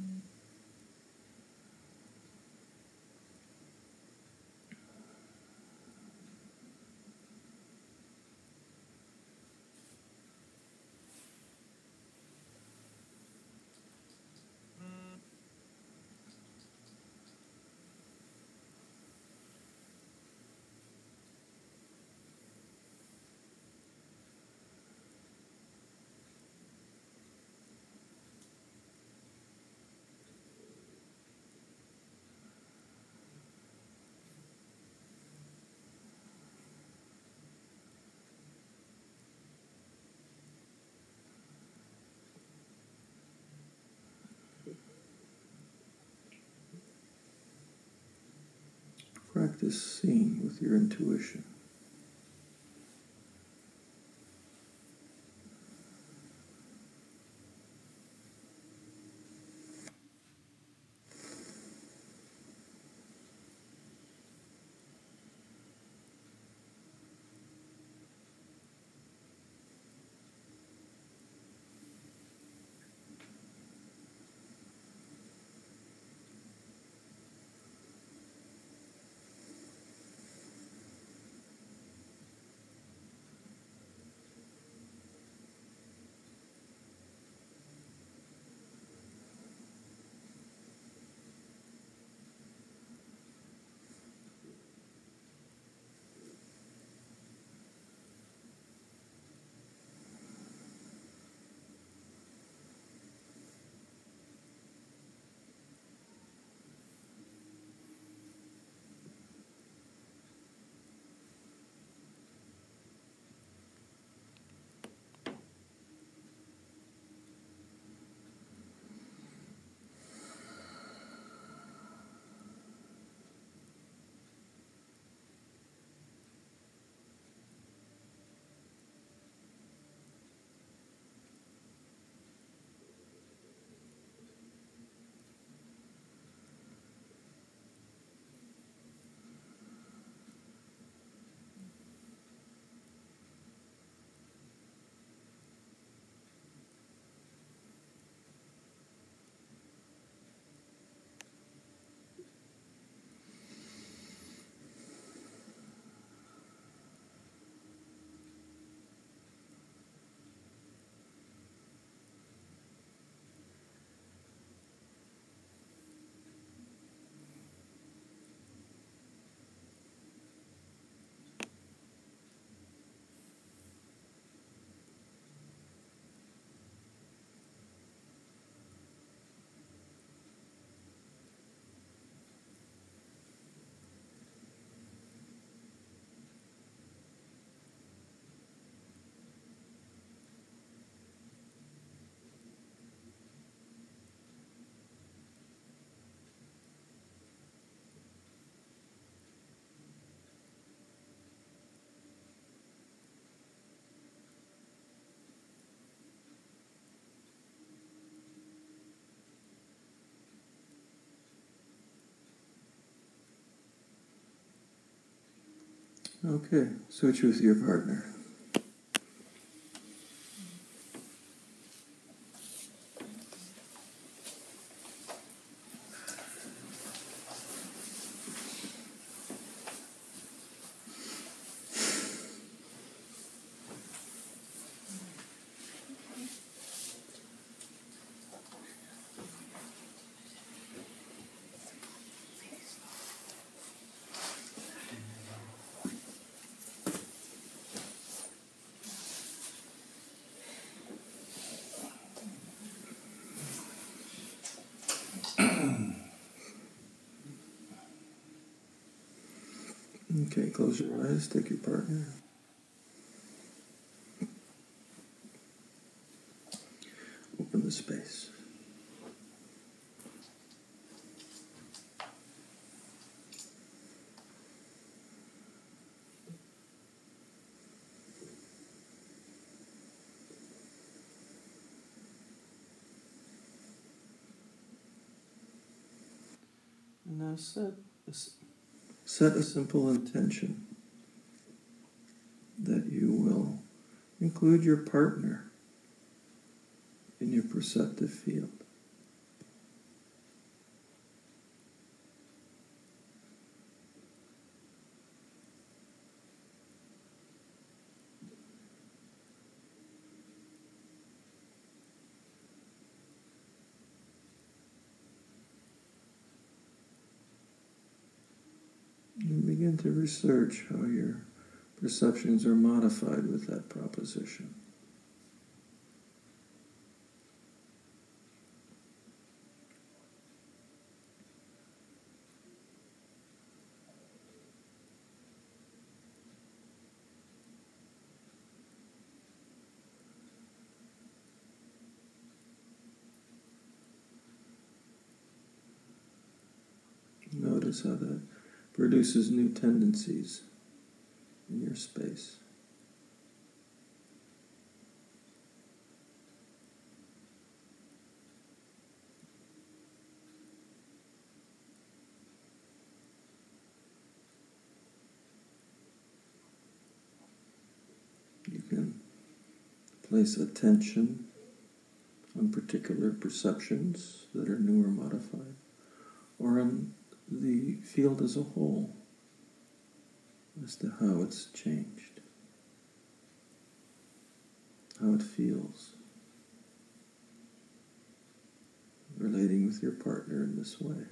Practice seeing with your intuition. Okay, switch with your partner. Okay, close your eyes, take your partner. Open the space. And now set set a simple intention that you will include your partner in your perceptive field. And to research how your perceptions are modified with that proposition. Notice how that produces new tendencies in your space. You can place attention on particular perceptions that are new or modified, or on the field as a whole as to how it's changed, how it feels, relating with your partner in this way.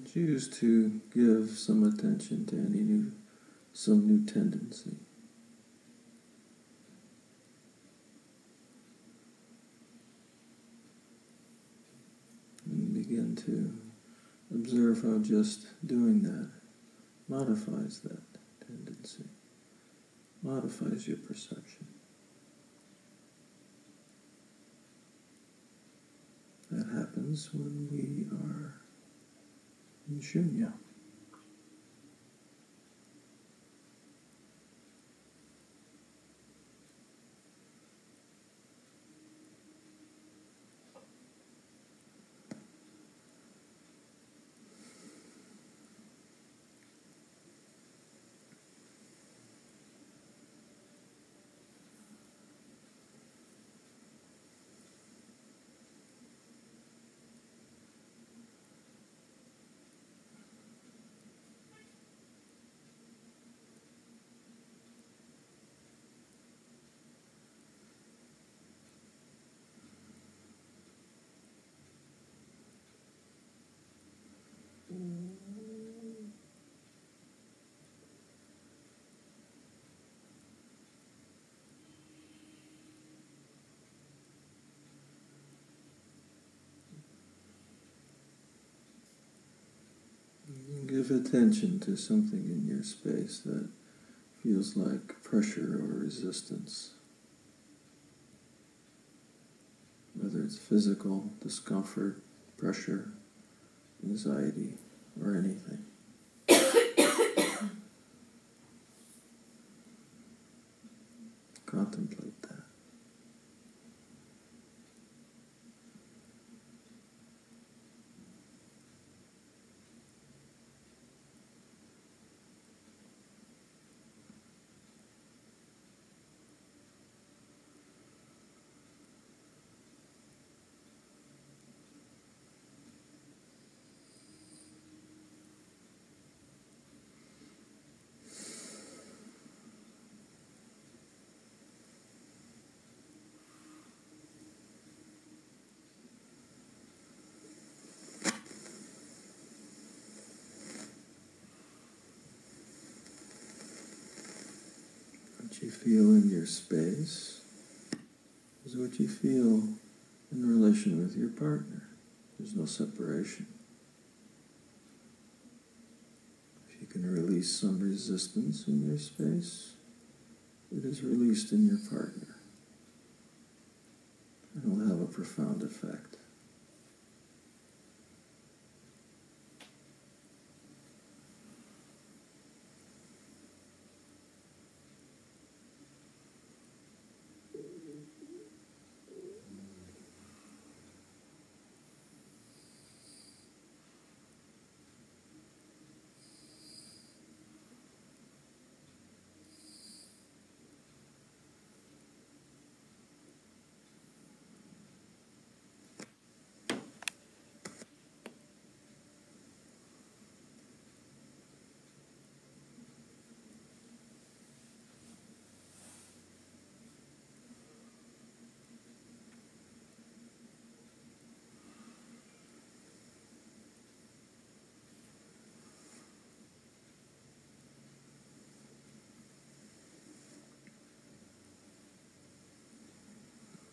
Choose to give some attention to any new, some new tendency. And begin to observe how just doing that modifies that tendency, modifies your perception. That happens when we are in shunya. Give attention to something in your space that feels like pressure or resistance. Whether it's physical discomfort, pressure, anxiety, or anything. Contemplate that. What you feel in your space is what you feel in relation with your partner. There's no separation. If you can release some resistance in your space, it is released in your partner. It will have a profound effect.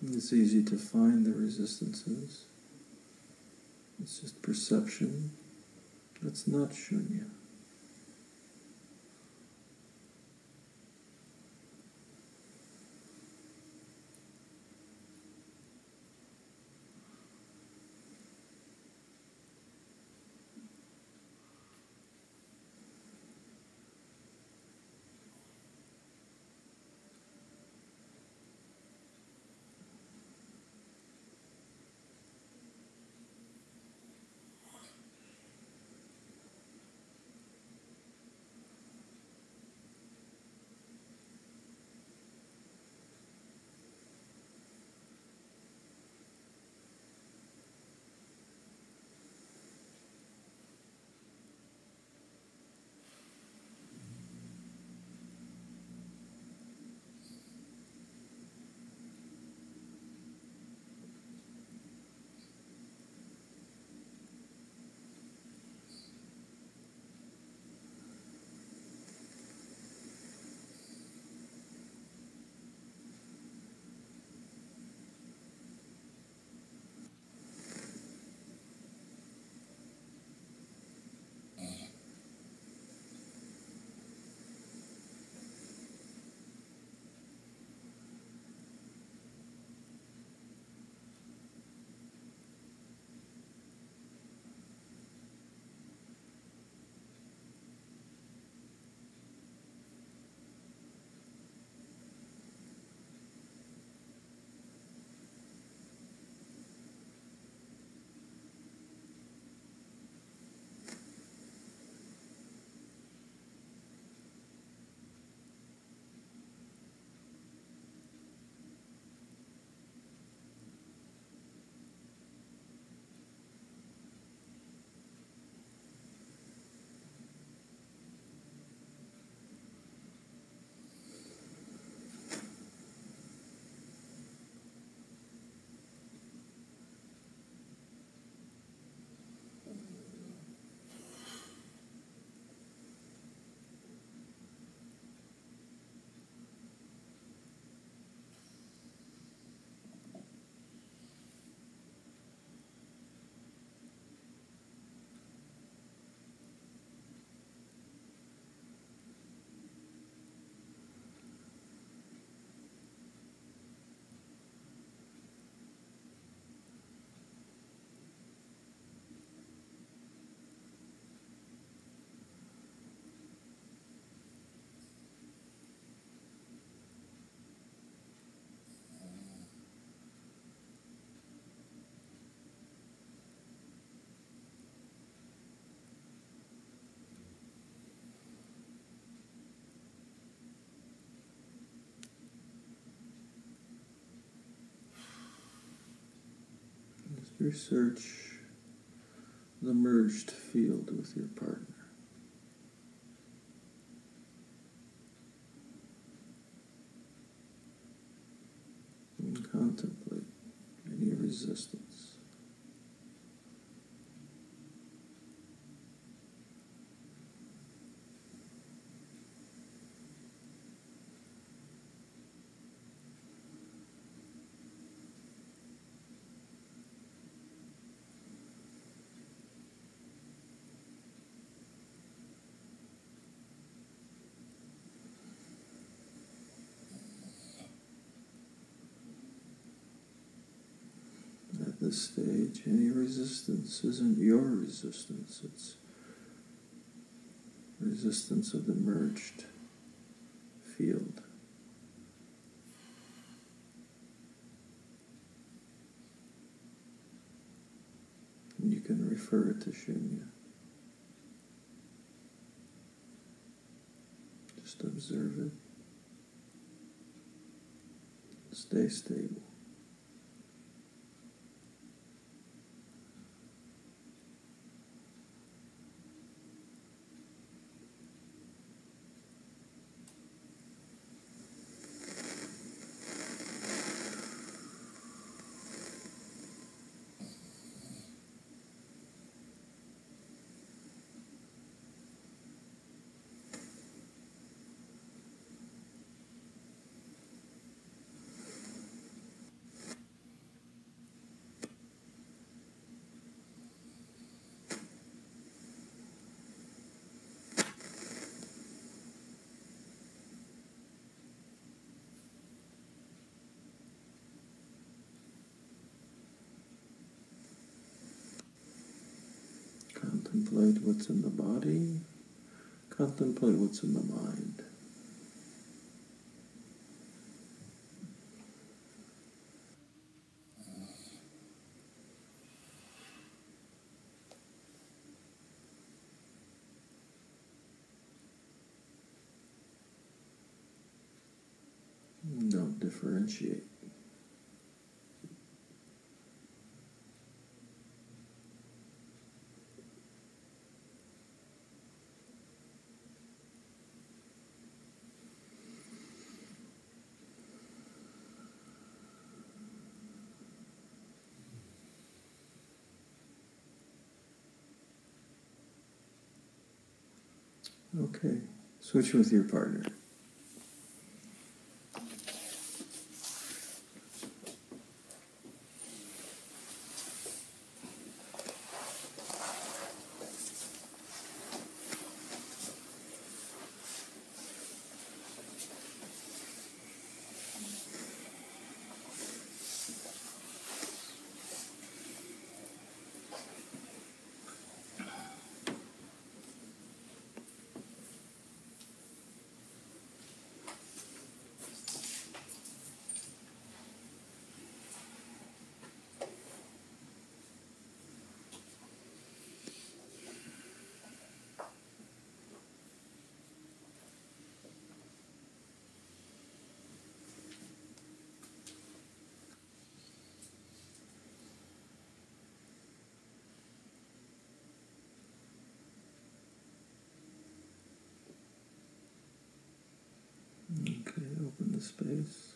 It's easy to find the resistances. It's just perception. That's not shunya. Research the merged field with your partner. And contemplate any resistance. This stage, any resistance isn't your resistance, it's resistance of the merged field. You can refer it to shunya. Just observe it. Stay stable. Contemplate what's in the body. Contemplate what's in the mind. Don't differentiate. Okay, switch with your partner. Okay, open the space.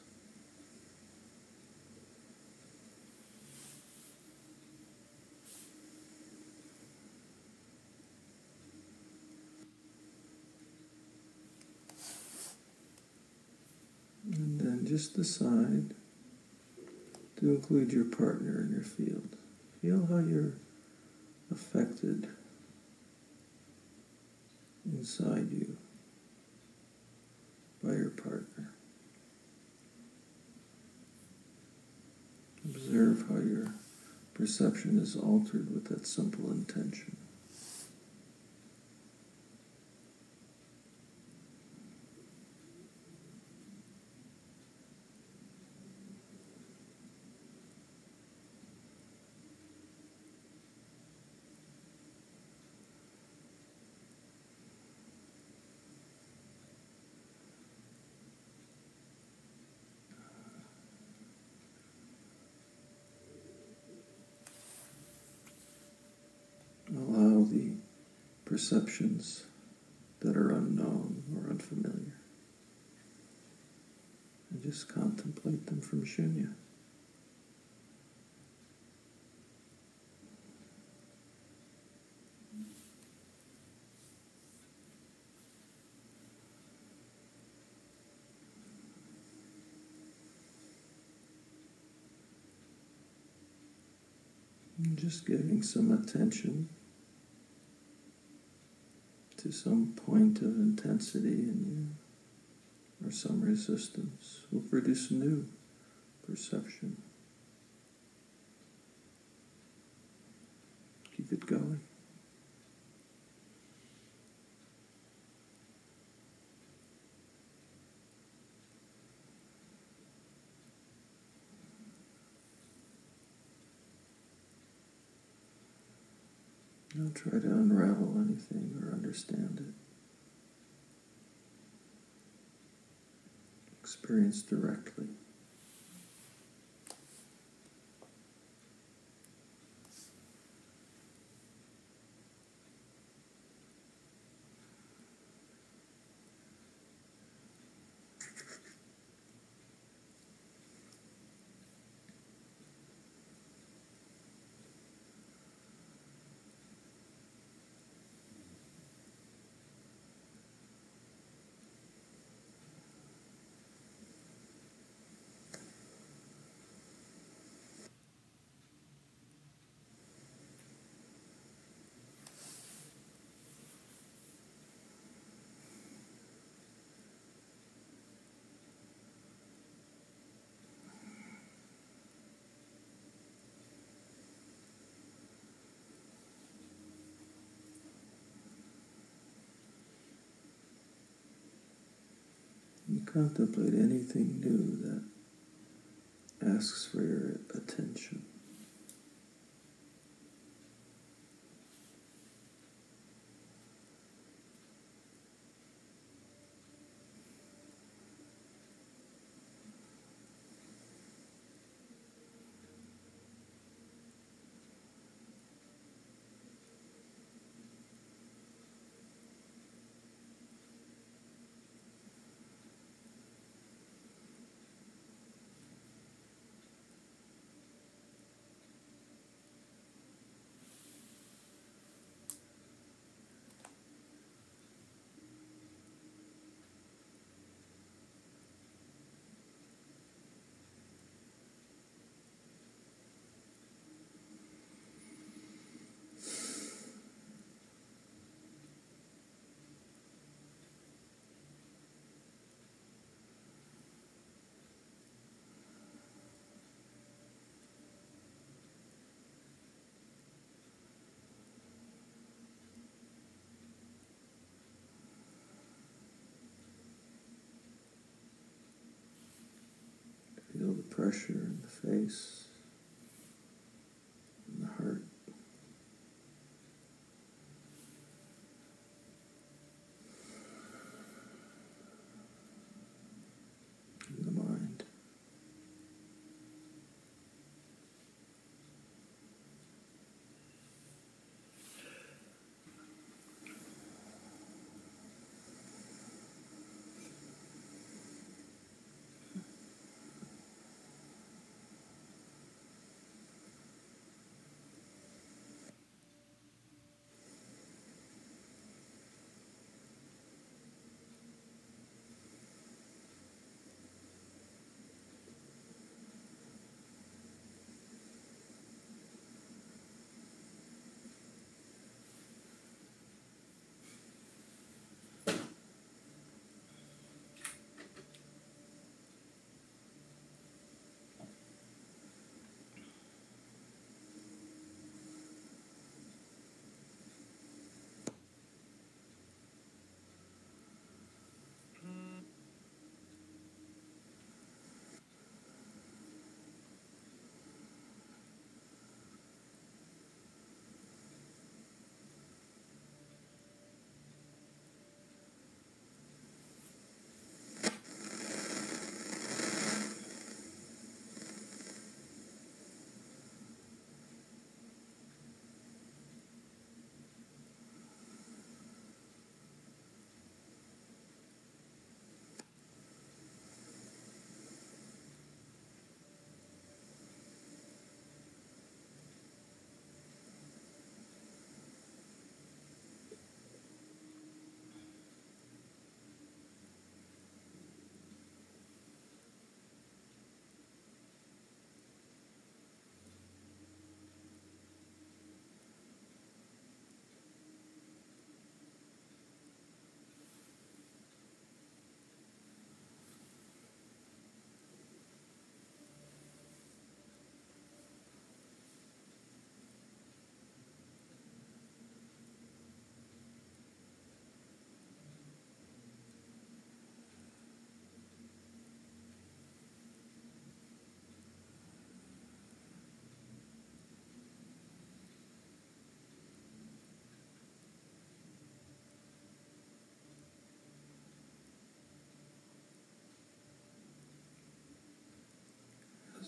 And then just decide to include your partner in your field. Feel how you're affected inside you by your partner. Observe how your perception is altered with that simple intention. Allow the perceptions that are unknown or unfamiliar. And just contemplate them from shunya. Just giving some attention to some point of intensity in you or some resistance will produce new perception. Don't try to unravel anything or understand it. Experience directly. Contemplate anything new that asks for your attention. Feel the pressure in the face,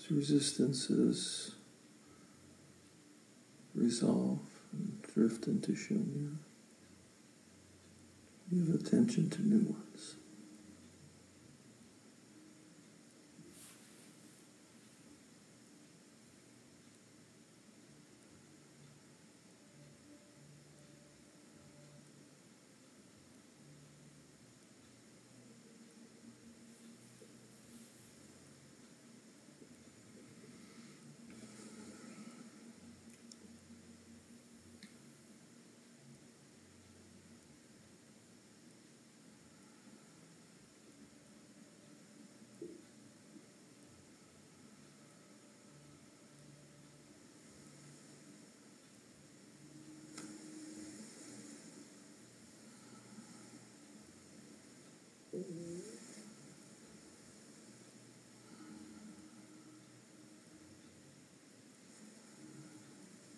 resistances resolve and drift into shunya. Give attention to new ones.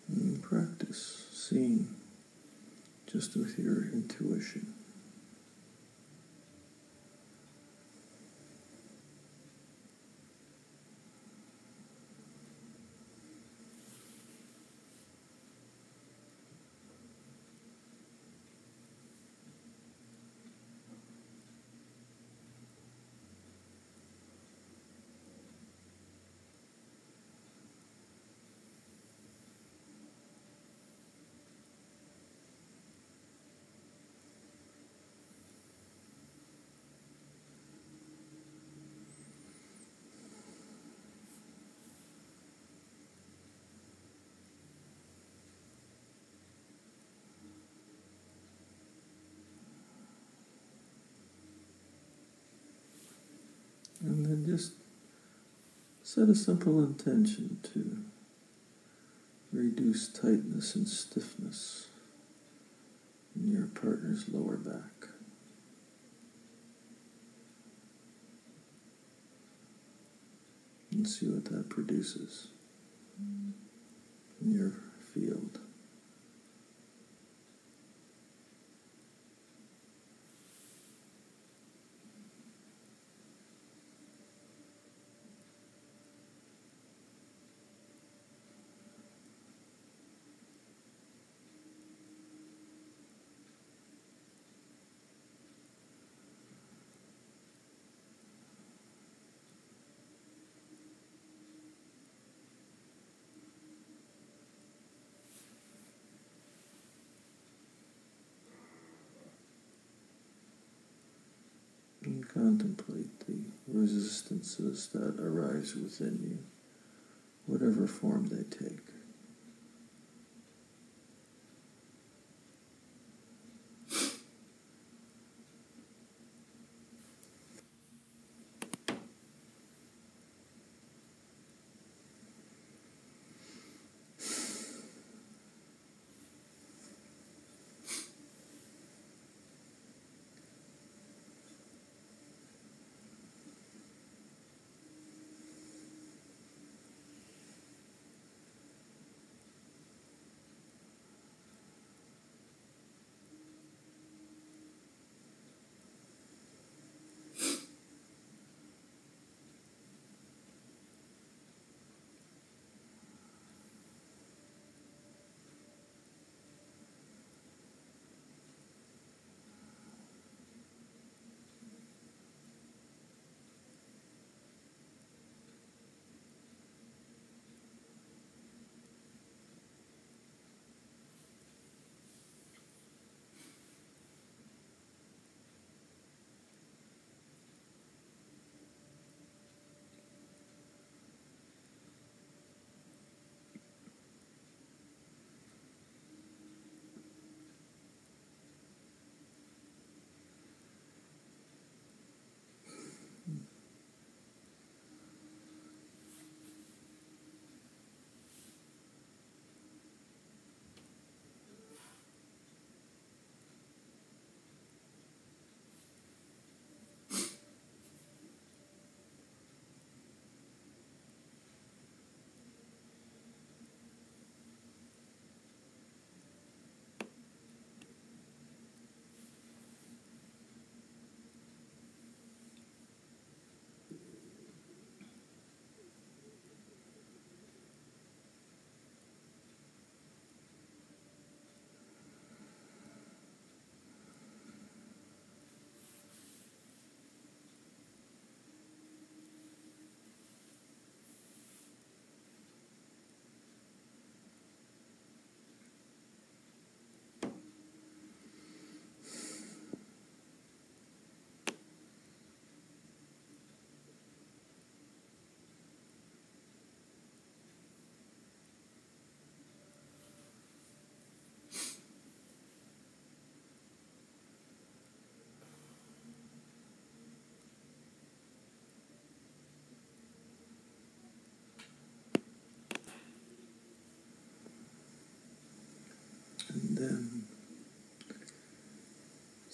And practice seeing just with your intuition. And then just set a simple intention to reduce tightness and stiffness in your partner's lower back. And see what that produces in your field. And contemplate the resistances that arise within you, whatever form they take.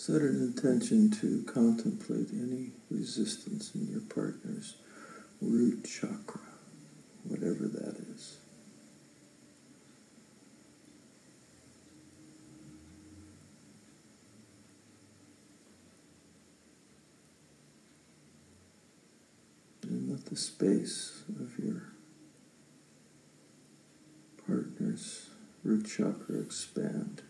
Set an intention to contemplate any resistance in your partner's root chakra, whatever that is. And let the space of your partner's root chakra expand.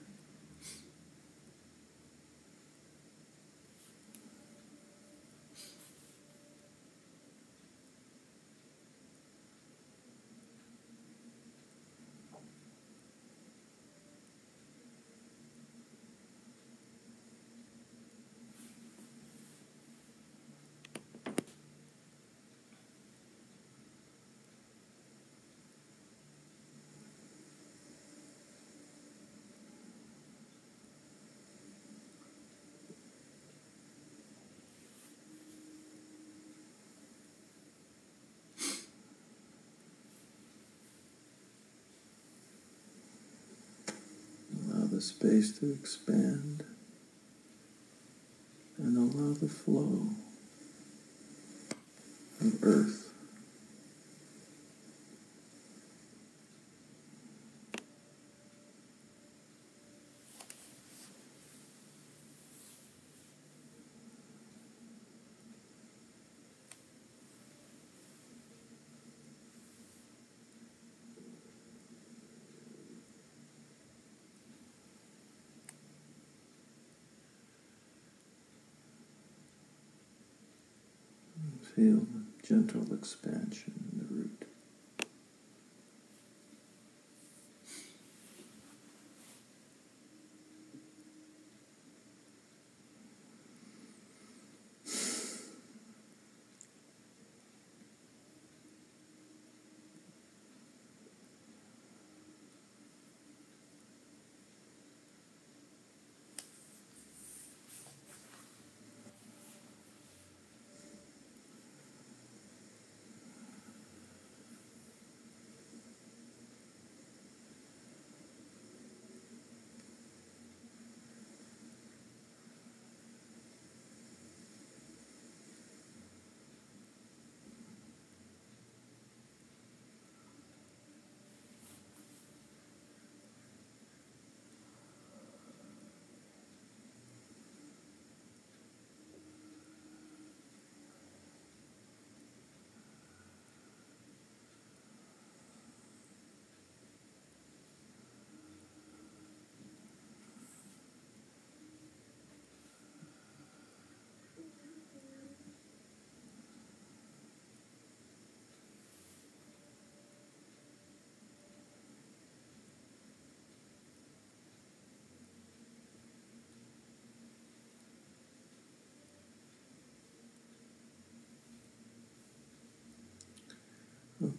Allow the space to expand and allow the flow of earth. Feel the gentle expansion in the root.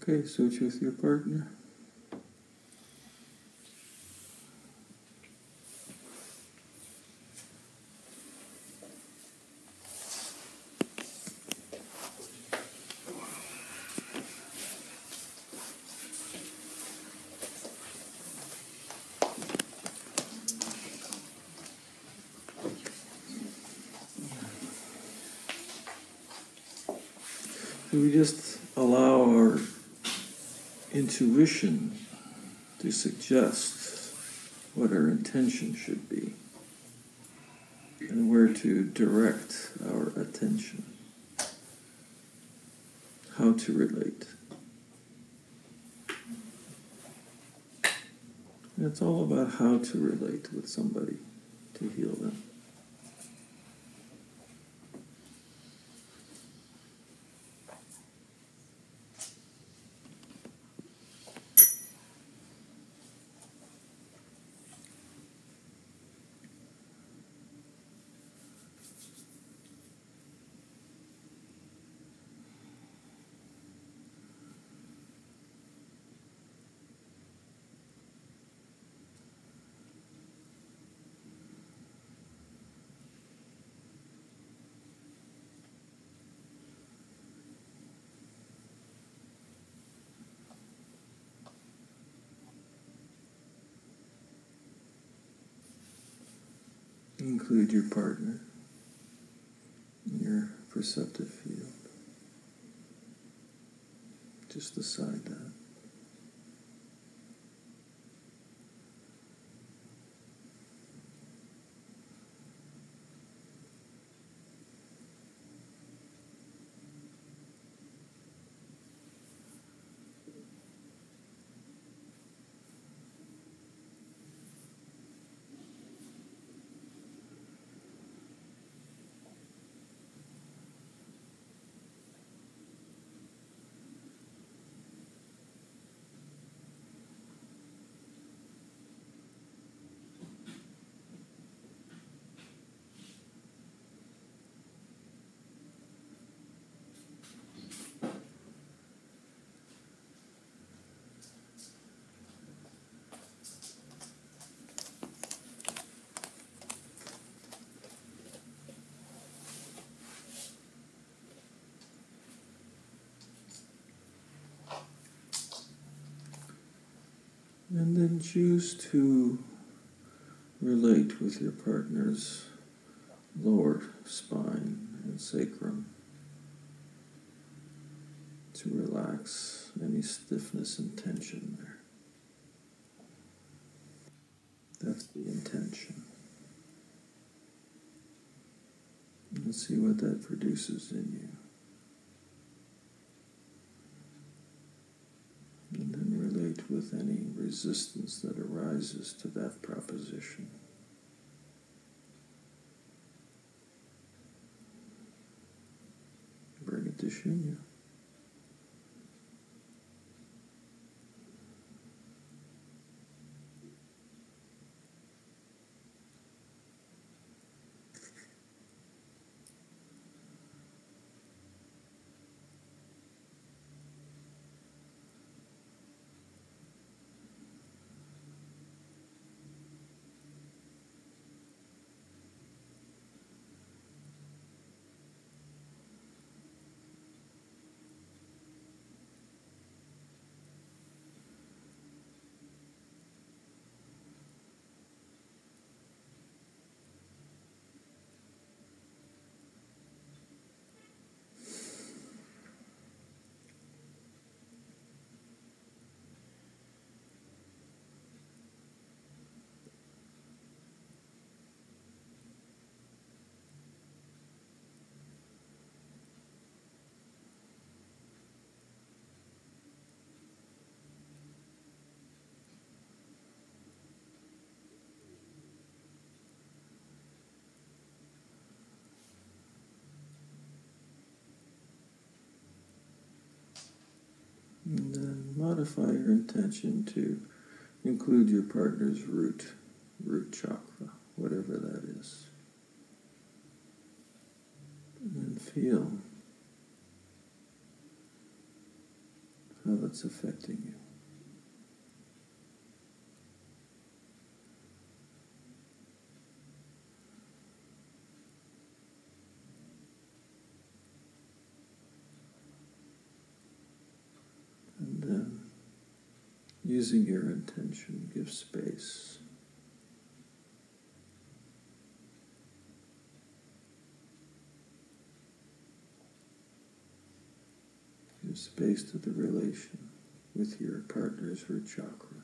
Okay, switch with your partner. We just intuition to suggest what our intention should be and where to direct our attention, how to relate. It's all about how to relate with somebody to heal them. Include your partner your perceptive field. Just decide that. And then choose to relate with your partner's lower spine and sacrum to relax any stiffness and tension there. That's the intention. And see what that produces in you. And then relate with any resistance that arises to that proposition. Bring it to Shunya. And then modify your intention to include your partner's root, root chakra, whatever that is. And then feel how that's affecting you. And then, using your intention, give space. Give space to the relation with your partner's root chakra.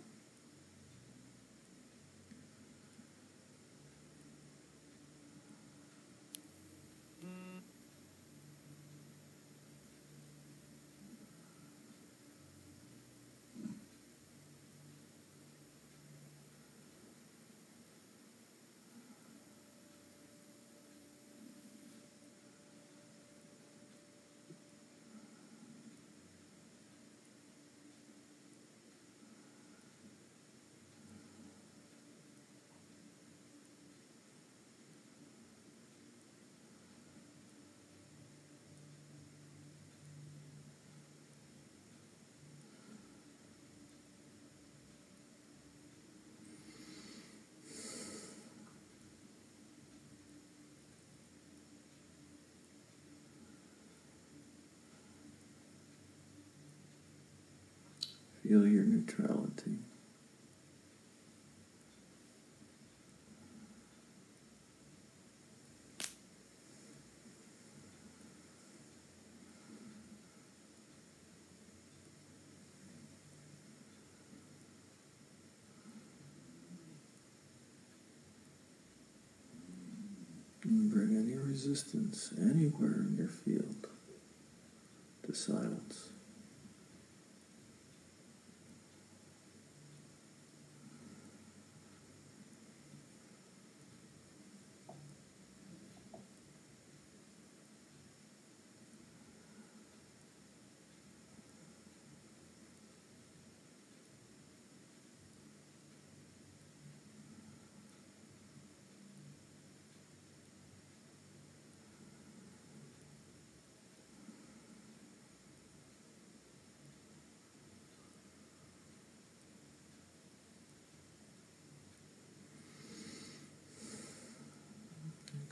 Feel your neutrality. Bring any resistance anywhere in your field to silence.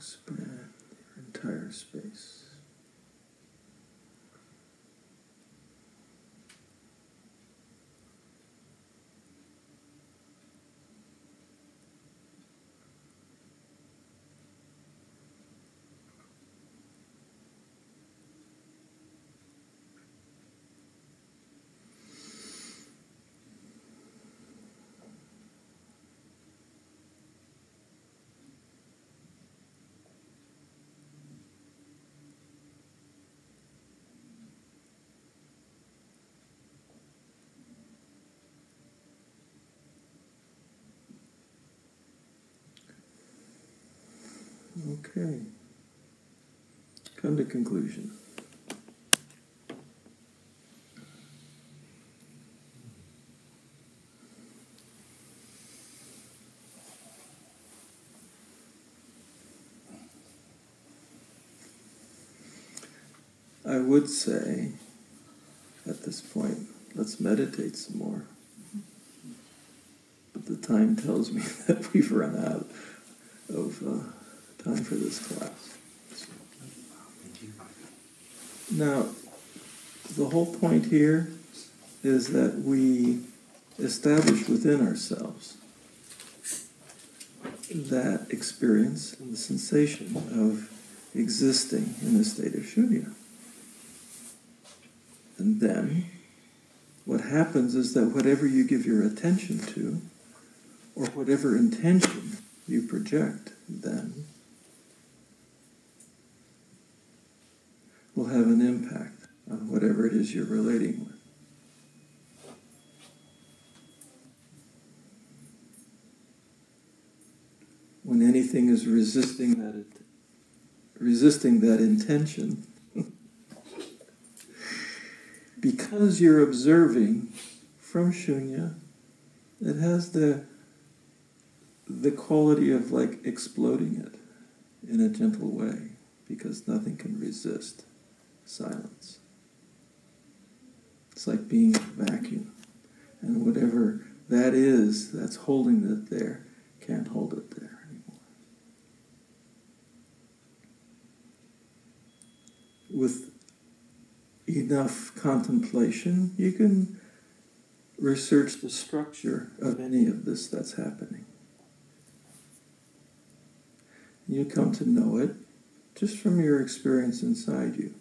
Expand your entire space. Okay. Come to conclusion. I would say at this point, let's meditate some more. But the time tells me that we've run out of uh, time for this class. Now, the whole point here is that we establish within ourselves that experience and the sensation of existing in the state of shunya. And then what happens is that whatever you give your attention to, or whatever intention you project, then have an impact on whatever it is you're relating with. When anything is resisting that, it, resisting that intention, because you're observing from shunya, it has the the quality of like exploding it in a gentle way, because nothing can resist silence. It's like being in a vacuum, and whatever that is that's holding it there can't hold it there anymore. With enough contemplation, you can research the structure of any of this that's happening. You come to know it just from your experience inside you.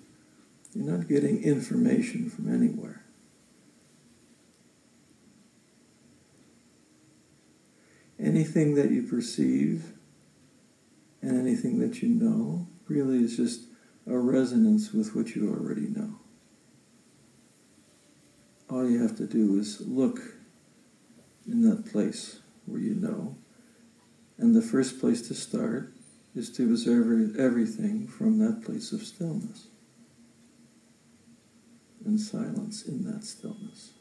You're not getting information from anywhere. Anything that you perceive and anything that you know really is just a resonance with what you already know. All you have to do is look in that place where you know. And the first place to start is to observe everything from that place of stillness and silence in that stillness.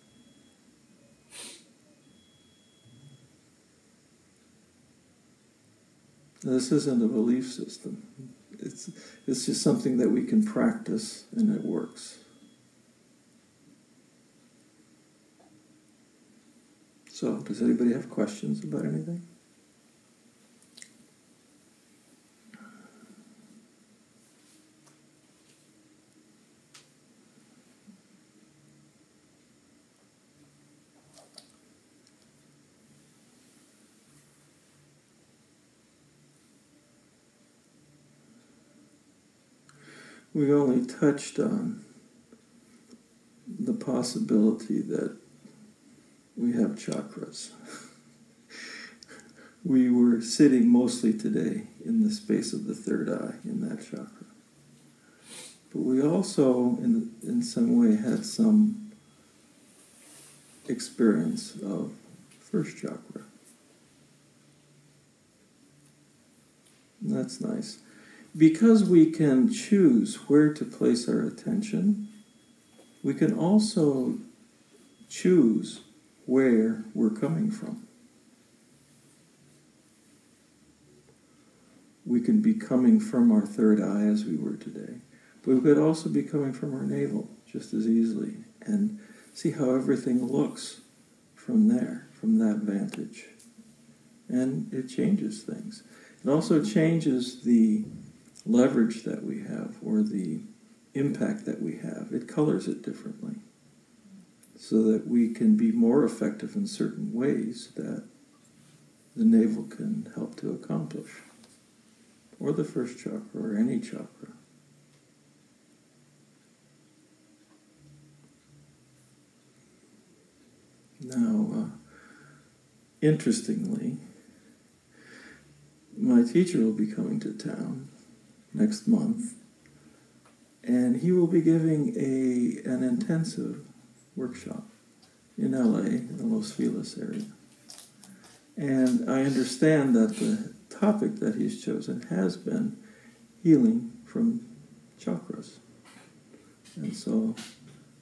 Now, this isn't a belief system. It's, it's just something that we can practice and it works. So, does anybody have questions about anything? We only touched on the possibility that we have chakras. we were sitting mostly today in the space of the third eye in that chakra. But we also, in, in some way, had some experience of first chakra. And that's nice. Because we can choose where to place our attention, we can also choose where we're coming from. We can be coming from our third eye as we were today, but we could also be coming from our navel just as easily and see how everything looks from there, from that vantage. And it changes things. It also changes the leverage that we have or the impact that we have. It colors it differently so that we can be more effective in certain ways that the navel can help to accomplish, or the first chakra, or any chakra. Now, uh, interestingly, my teacher will be coming to town next month, and he will be giving a an intensive workshop in LA, in the Los Feliz area. And I understand that the topic that he's chosen has been healing from chakras. And so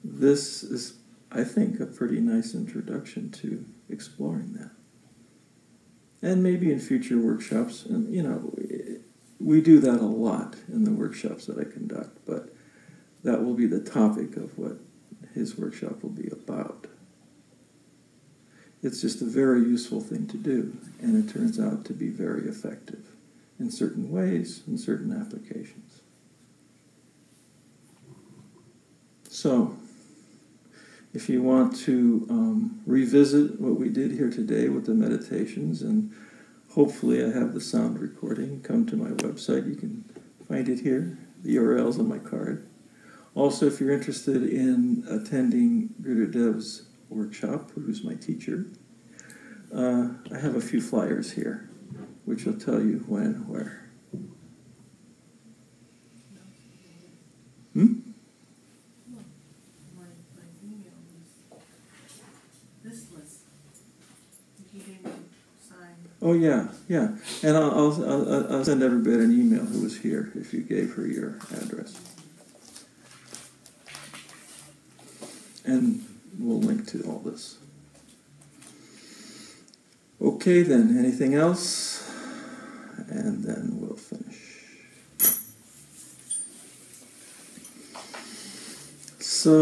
this is, I think, a pretty nice introduction to exploring that. And maybe in future workshops, and you know, we do that a lot in the workshops that I conduct, but that will be the topic of what his workshop will be about. It's just a very useful thing to do, and it turns out to be very effective in certain ways, in certain applications. So, if you want to um, revisit what we did here today with the meditations, and hopefully I have the sound recording, come to my website. You can find it here. The URL's on my card. Also, if you're interested in attending Gurudev's workshop, who's my teacher, uh, I have a few flyers here, which will tell you when where. Hmm? My, my email was this list. You gave me sign. Oh yeah, yeah, and I'll, I'll, I'll, send everybody an email who was here if you gave her your address, and we'll link to all this. Okay, then. Anything else? And then we'll finish. Sat